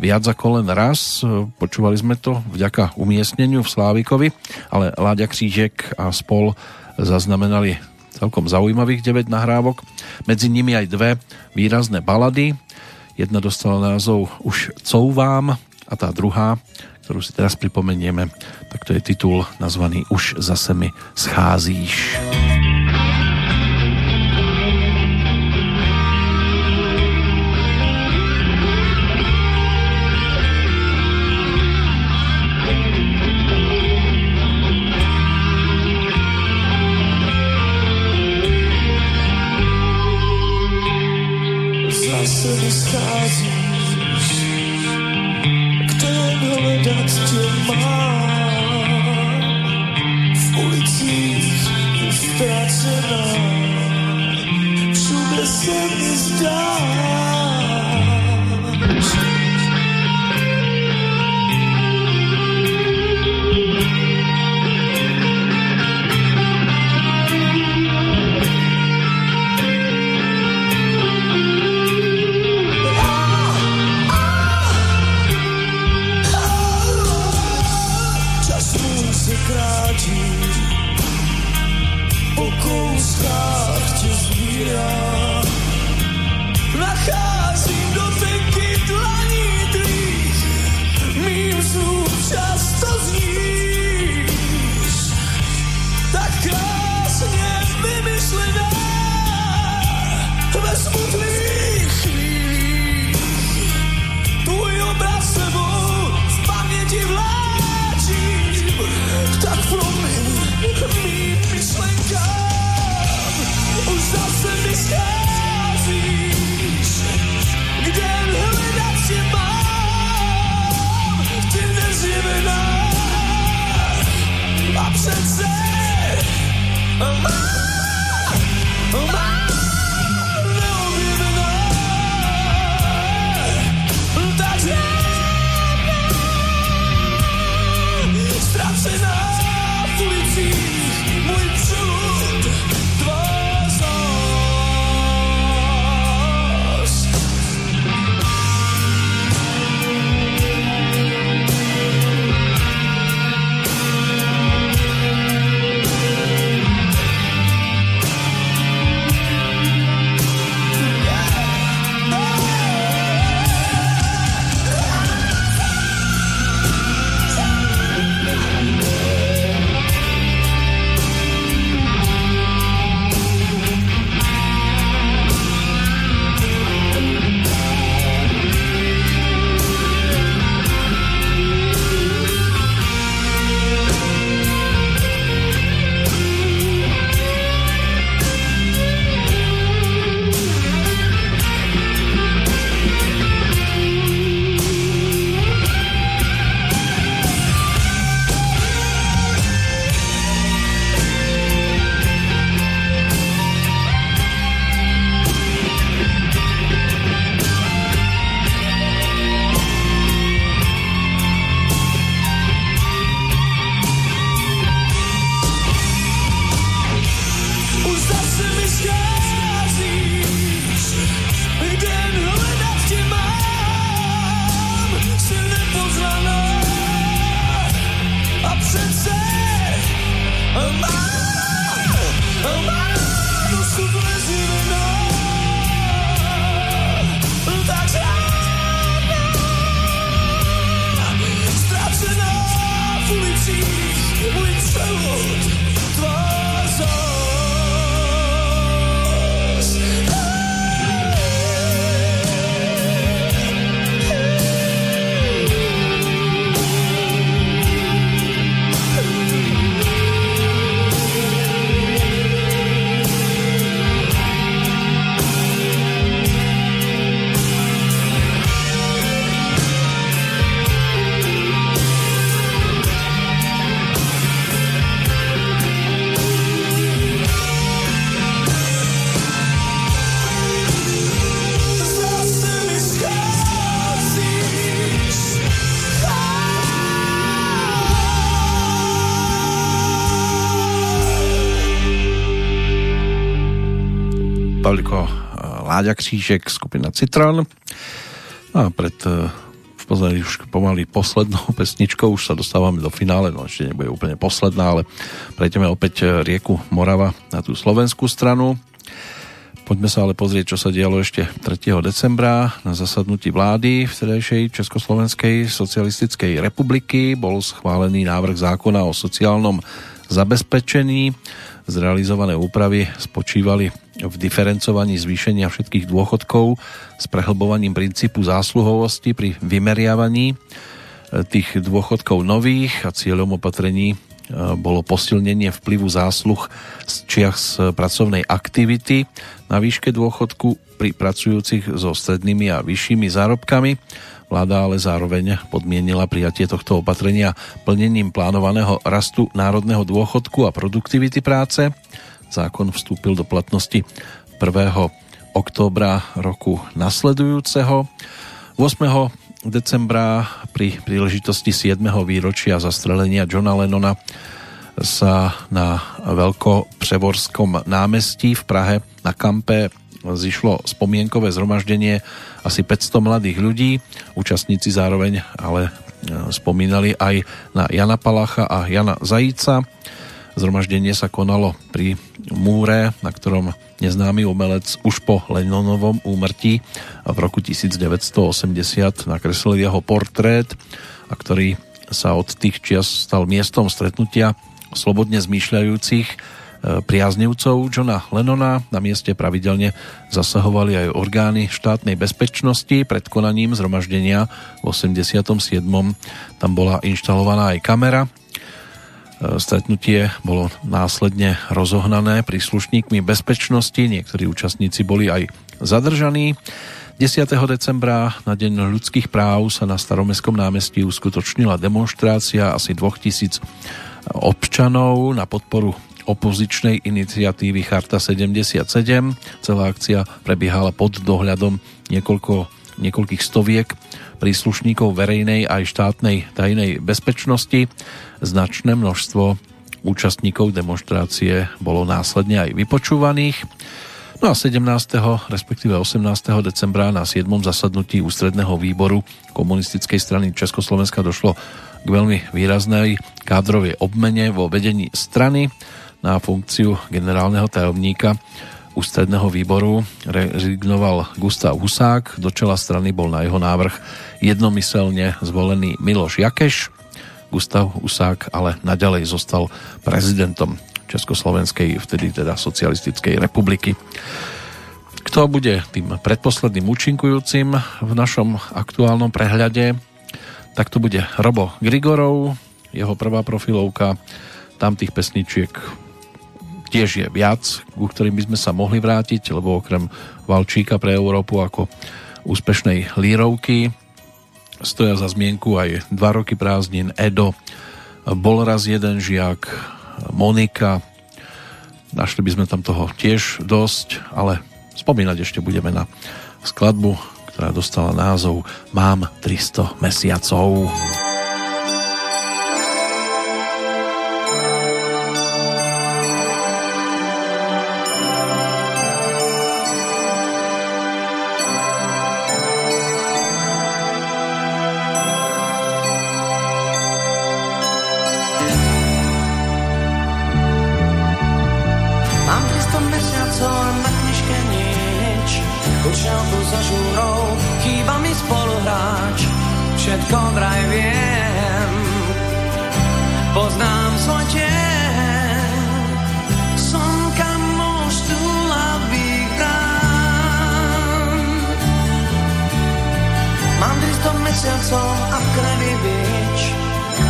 viac ako len raz. Počúvali sme to vďaka umiestneniu v Slávikovi, ale Láďa Křížek a spol zaznamenali celkom zaujímavých 9 nahrávok. Medzi nimi aj dve výrazné balady. Jedna dostala názov Už couvám a tá druhá, ktorú si teraz pripomenieme, tak to je titul nazvaný Už zase mi scházíš. Mercedes Kaiser's Którym holidat to mam W ulicy i w pracy To the sen is done Láďa Křížek, skupina Citron. A pred e, v podstate už pomaly poslednou pesničkou, už sa dostávame do finále, no ešte nebude úplne posledná, ale prejdeme opäť e, rieku Morava na tú slovenskú stranu. Poďme sa ale pozrieť, čo sa dialo ešte 3. decembra na zasadnutí vlády vtedajšej Československej socialistickej republiky. Bol schválený návrh zákona o sociálnom zabezpečení. Zrealizované úpravy spočívali v diferencovaní zvýšenia všetkých dôchodkov s prehlbovaním princípu zásluhovosti pri vymeriavaní e, tých dôchodkov nových a cieľom opatrení e, bolo posilnenie vplyvu zásluh z čiach z pracovnej aktivity na výške dôchodku pri pracujúcich so strednými a vyššími zárobkami. Vláda ale zároveň podmienila prijatie tohto opatrenia plnením plánovaného rastu národného dôchodku a produktivity práce Zákon vstúpil do platnosti 1. októbra roku nasledujúceho. 8. decembra pri príležitosti 7. výročia zastrelenia Johna Lennona sa na Veľkopřevorskom námestí v Prahe na kampe zišlo spomienkové zhromaždenie asi 500 mladých ľudí. Účastníci zároveň ale e, spomínali aj na Jana Palacha a Jana Zajíca. Zhromaždenie sa konalo pri múre, na ktorom neznámy umelec už po Lennonovom úmrtí v roku 1980 nakreslil jeho portrét, a ktorý sa od tých čias stal miestom stretnutia slobodne zmýšľajúcich priaznivcov Johna Lennona. Na mieste pravidelne zasahovali aj orgány štátnej bezpečnosti. Pred konaním zhromaždenia v 87. tam bola inštalovaná aj kamera, stretnutie bolo následne rozohnané príslušníkmi bezpečnosti, niektorí účastníci boli aj zadržaní. 10. decembra na Deň ľudských práv sa na staromestskom námestí uskutočnila demonstrácia asi 2000 občanov na podporu opozičnej iniciatívy Charta 77. Celá akcia prebiehala pod dohľadom niekoľko, niekoľkých stoviek príslušníkov verejnej aj štátnej tajnej bezpečnosti. Značné množstvo účastníkov demonstrácie bolo následne aj vypočúvaných. No a 17. respektíve 18. decembra na 7. zasadnutí ústredného výboru komunistickej strany Československa došlo k veľmi výraznej kádrovej obmene vo vedení strany na funkciu generálneho tajomníka ústredného výboru rezignoval Gustav Husák. Do čela strany bol na jeho návrh jednomyselne zvolený Miloš Jakeš. Gustav Husák ale naďalej zostal prezidentom Československej, vtedy teda socialistickej republiky. Kto bude tým predposledným účinkujúcim v našom aktuálnom prehľade, tak to bude Robo Grigorov, jeho prvá profilovka, tam tých pesničiek tiež je viac, ku ktorým by sme sa mohli vrátiť, lebo okrem Valčíka pre Európu ako úspešnej lírovky stoja za zmienku aj dva roky prázdnin Edo, bol raz jeden žiak, Monika, našli by sme tam toho tiež dosť, ale spomínať ešte budeme na skladbu, ktorá dostala názov Mám 300 mesiacov. všetko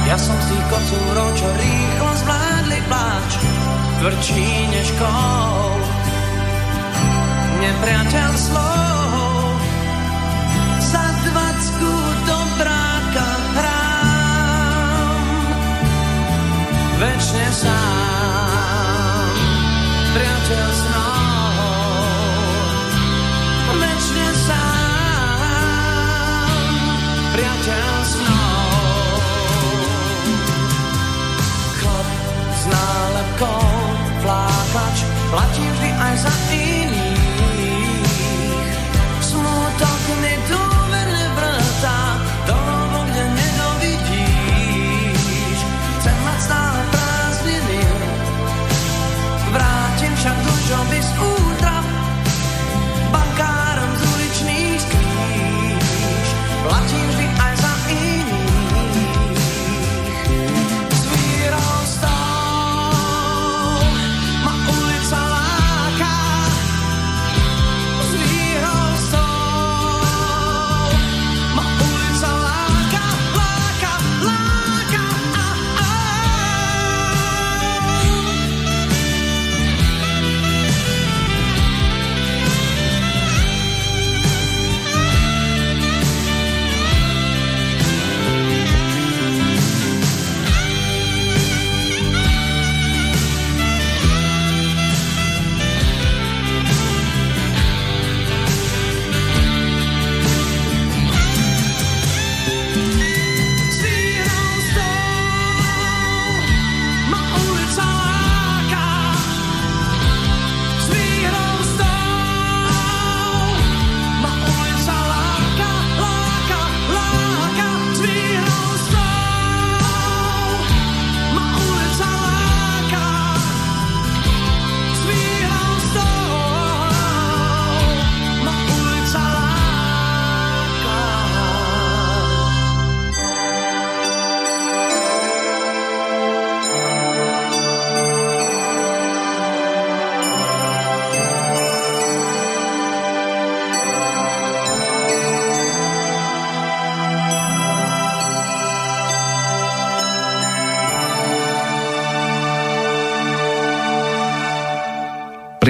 ja som z tých kocúrov, čo rýchlo zvládli pláč, tvrdší než kol. Nepriateľ slov, za dvacku do bráka hrám. Večne sám, priateľ snov. Nálepkou, flákač, platí vždy aj za iných. Smutok mi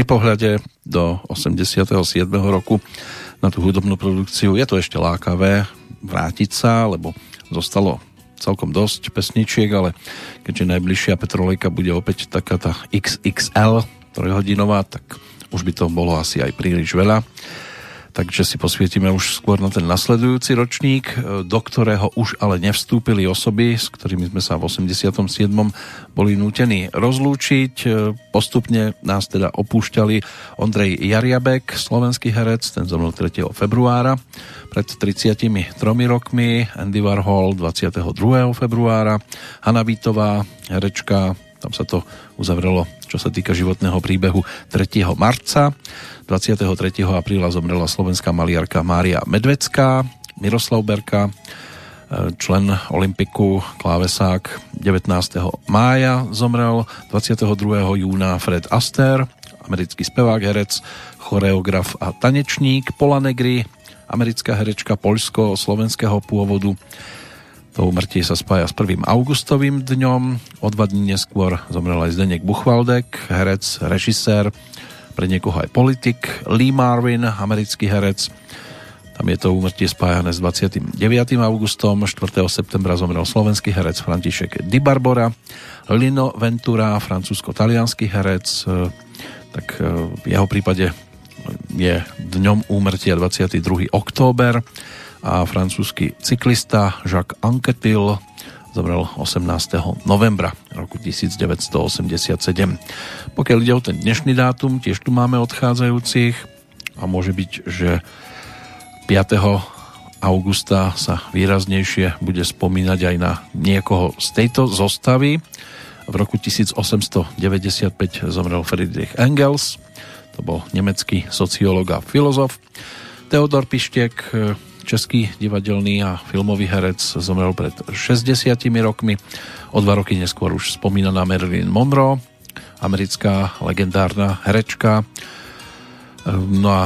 pohľade do 87. roku na tú hudobnú produkciu je to ešte lákavé vrátiť sa, lebo zostalo celkom dosť pesničiek, ale keďže najbližšia Petrolejka bude opäť taká tá XXL trojhodinová, tak už by to bolo asi aj príliš veľa takže si posvietime už skôr na ten nasledujúci ročník, e, do ktorého už ale nevstúpili osoby, s ktorými sme sa v 87. boli nútení rozlúčiť. E, Postupne nás teda opúšťali Ondrej Jariabek, slovenský herec, ten zomrel 3. februára pred 33 rokmi, Andy Warhol 22. februára, Hanna Vítová, herečka, tam sa to uzavrelo, čo sa týka životného príbehu 3. marca. 23. apríla zomrela slovenská maliarka Mária Medvecká, Miroslav Berka, člen Olympiku, klávesák 19. mája zomrel, 22. júna Fred Astaire, americký spevák, herec, choreograf a tanečník, Pola Negri, americká herečka poľsko-slovenského pôvodu. To umrtie sa spája s 1. augustovým dňom. O dva dní neskôr zomrel aj Zdenek Buchwaldek, herec, režisér, pre niekoho aj politik. Lee Marvin, americký herec. Tam je to úmrtie spájané s 29. augustom. 4. septembra zomrel slovenský herec František Di Barbora. Lino Ventura, francúzsko-talianský herec. Tak v jeho prípade je dňom úmrtia 22. október a francúzsky cyklista Jacques Anquetil zomrel 18. novembra roku 1987. Pokiaľ ide o ten dnešný dátum, tiež tu máme odchádzajúcich a môže byť, že 5. augusta sa výraznejšie bude spomínať aj na niekoho z tejto zostavy. V roku 1895 zomrel Friedrich Engels, to bol nemecký sociológ a filozof. Teodor Pištek, český divadelný a filmový herec, zomrel pred 60 rokmi. O dva roky neskôr už spomínaná Marilyn Monroe, americká legendárna herečka. No a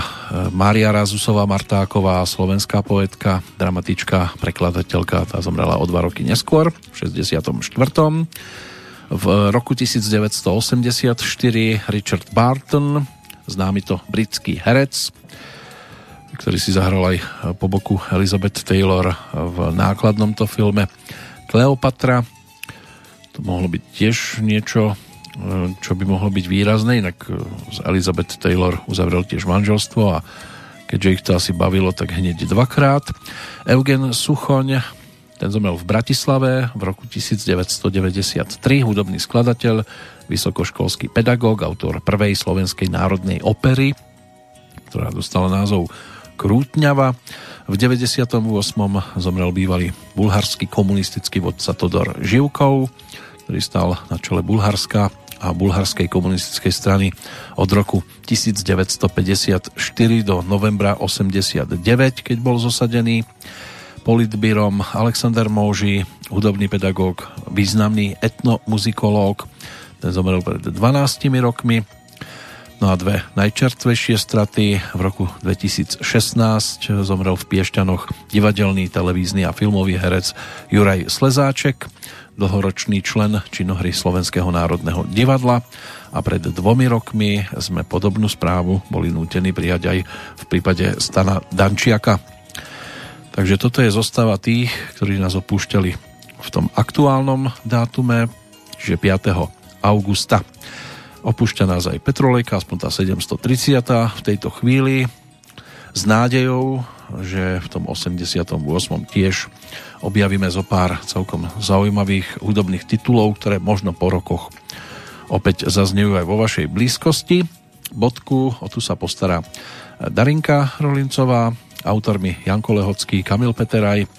Mária Razusová Martáková, slovenská poetka, dramatička, prekladateľka, tá zomrela o dva roky neskôr, v 64. V roku 1984 Richard Barton, známy to britský herec, ktorý si zahral aj po boku Elizabeth Taylor v nákladnom to filme Kleopatra. To mohlo byť tiež niečo, čo by mohlo byť výrazné, inak z Elizabeth Taylor uzavrel tiež manželstvo a keďže ich to asi bavilo, tak hneď dvakrát. Eugen Suchoň, ten zomrel v Bratislave v roku 1993, hudobný skladateľ, vysokoškolský pedagóg, autor prvej slovenskej národnej opery, ktorá dostala názov Krútňava. V 98. zomrel bývalý bulharský komunistický vodca Todor Živkov, ktorý stal na čele Bulharska a bulharskej komunistickej strany od roku 1954 do novembra 89, keď bol zosadený politbírom Alexander Mouži, hudobný pedagóg, významný etnomuzikológ, ten zomrel pred 12 rokmi. No a dve najčerstvejšie straty v roku 2016 zomrel v Piešťanoch divadelný, televízny a filmový herec Juraj Slezáček, dlhoročný člen činohry Slovenského národného divadla a pred dvomi rokmi sme podobnú správu boli nútení prijať aj v prípade Stana Dančiaka. Takže toto je zostava tých, ktorí nás opúšťali v tom aktuálnom dátume, čiže 5. augusta. Opúšťa nás aj Petrolejka, aspoň tá 730. v tejto chvíli s nádejou, že v tom 88. tiež objavíme zo pár celkom zaujímavých hudobných titulov, ktoré možno po rokoch opäť zaznejú aj vo vašej blízkosti. Bodku, o tu sa postará Darinka Rolincová, autormi Janko Lehocký, Kamil Peteraj,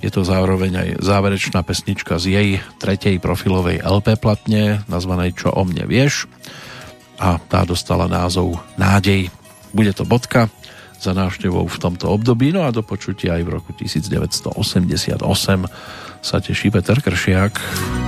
je to zároveň aj záverečná pesnička z jej tretej profilovej LP platne, nazvanej Čo o mne vieš. A tá dostala názov Nádej. Bude to bodka za návštevou v tomto období, no a do počutia aj v roku 1988 sa teší Peter Kršiak.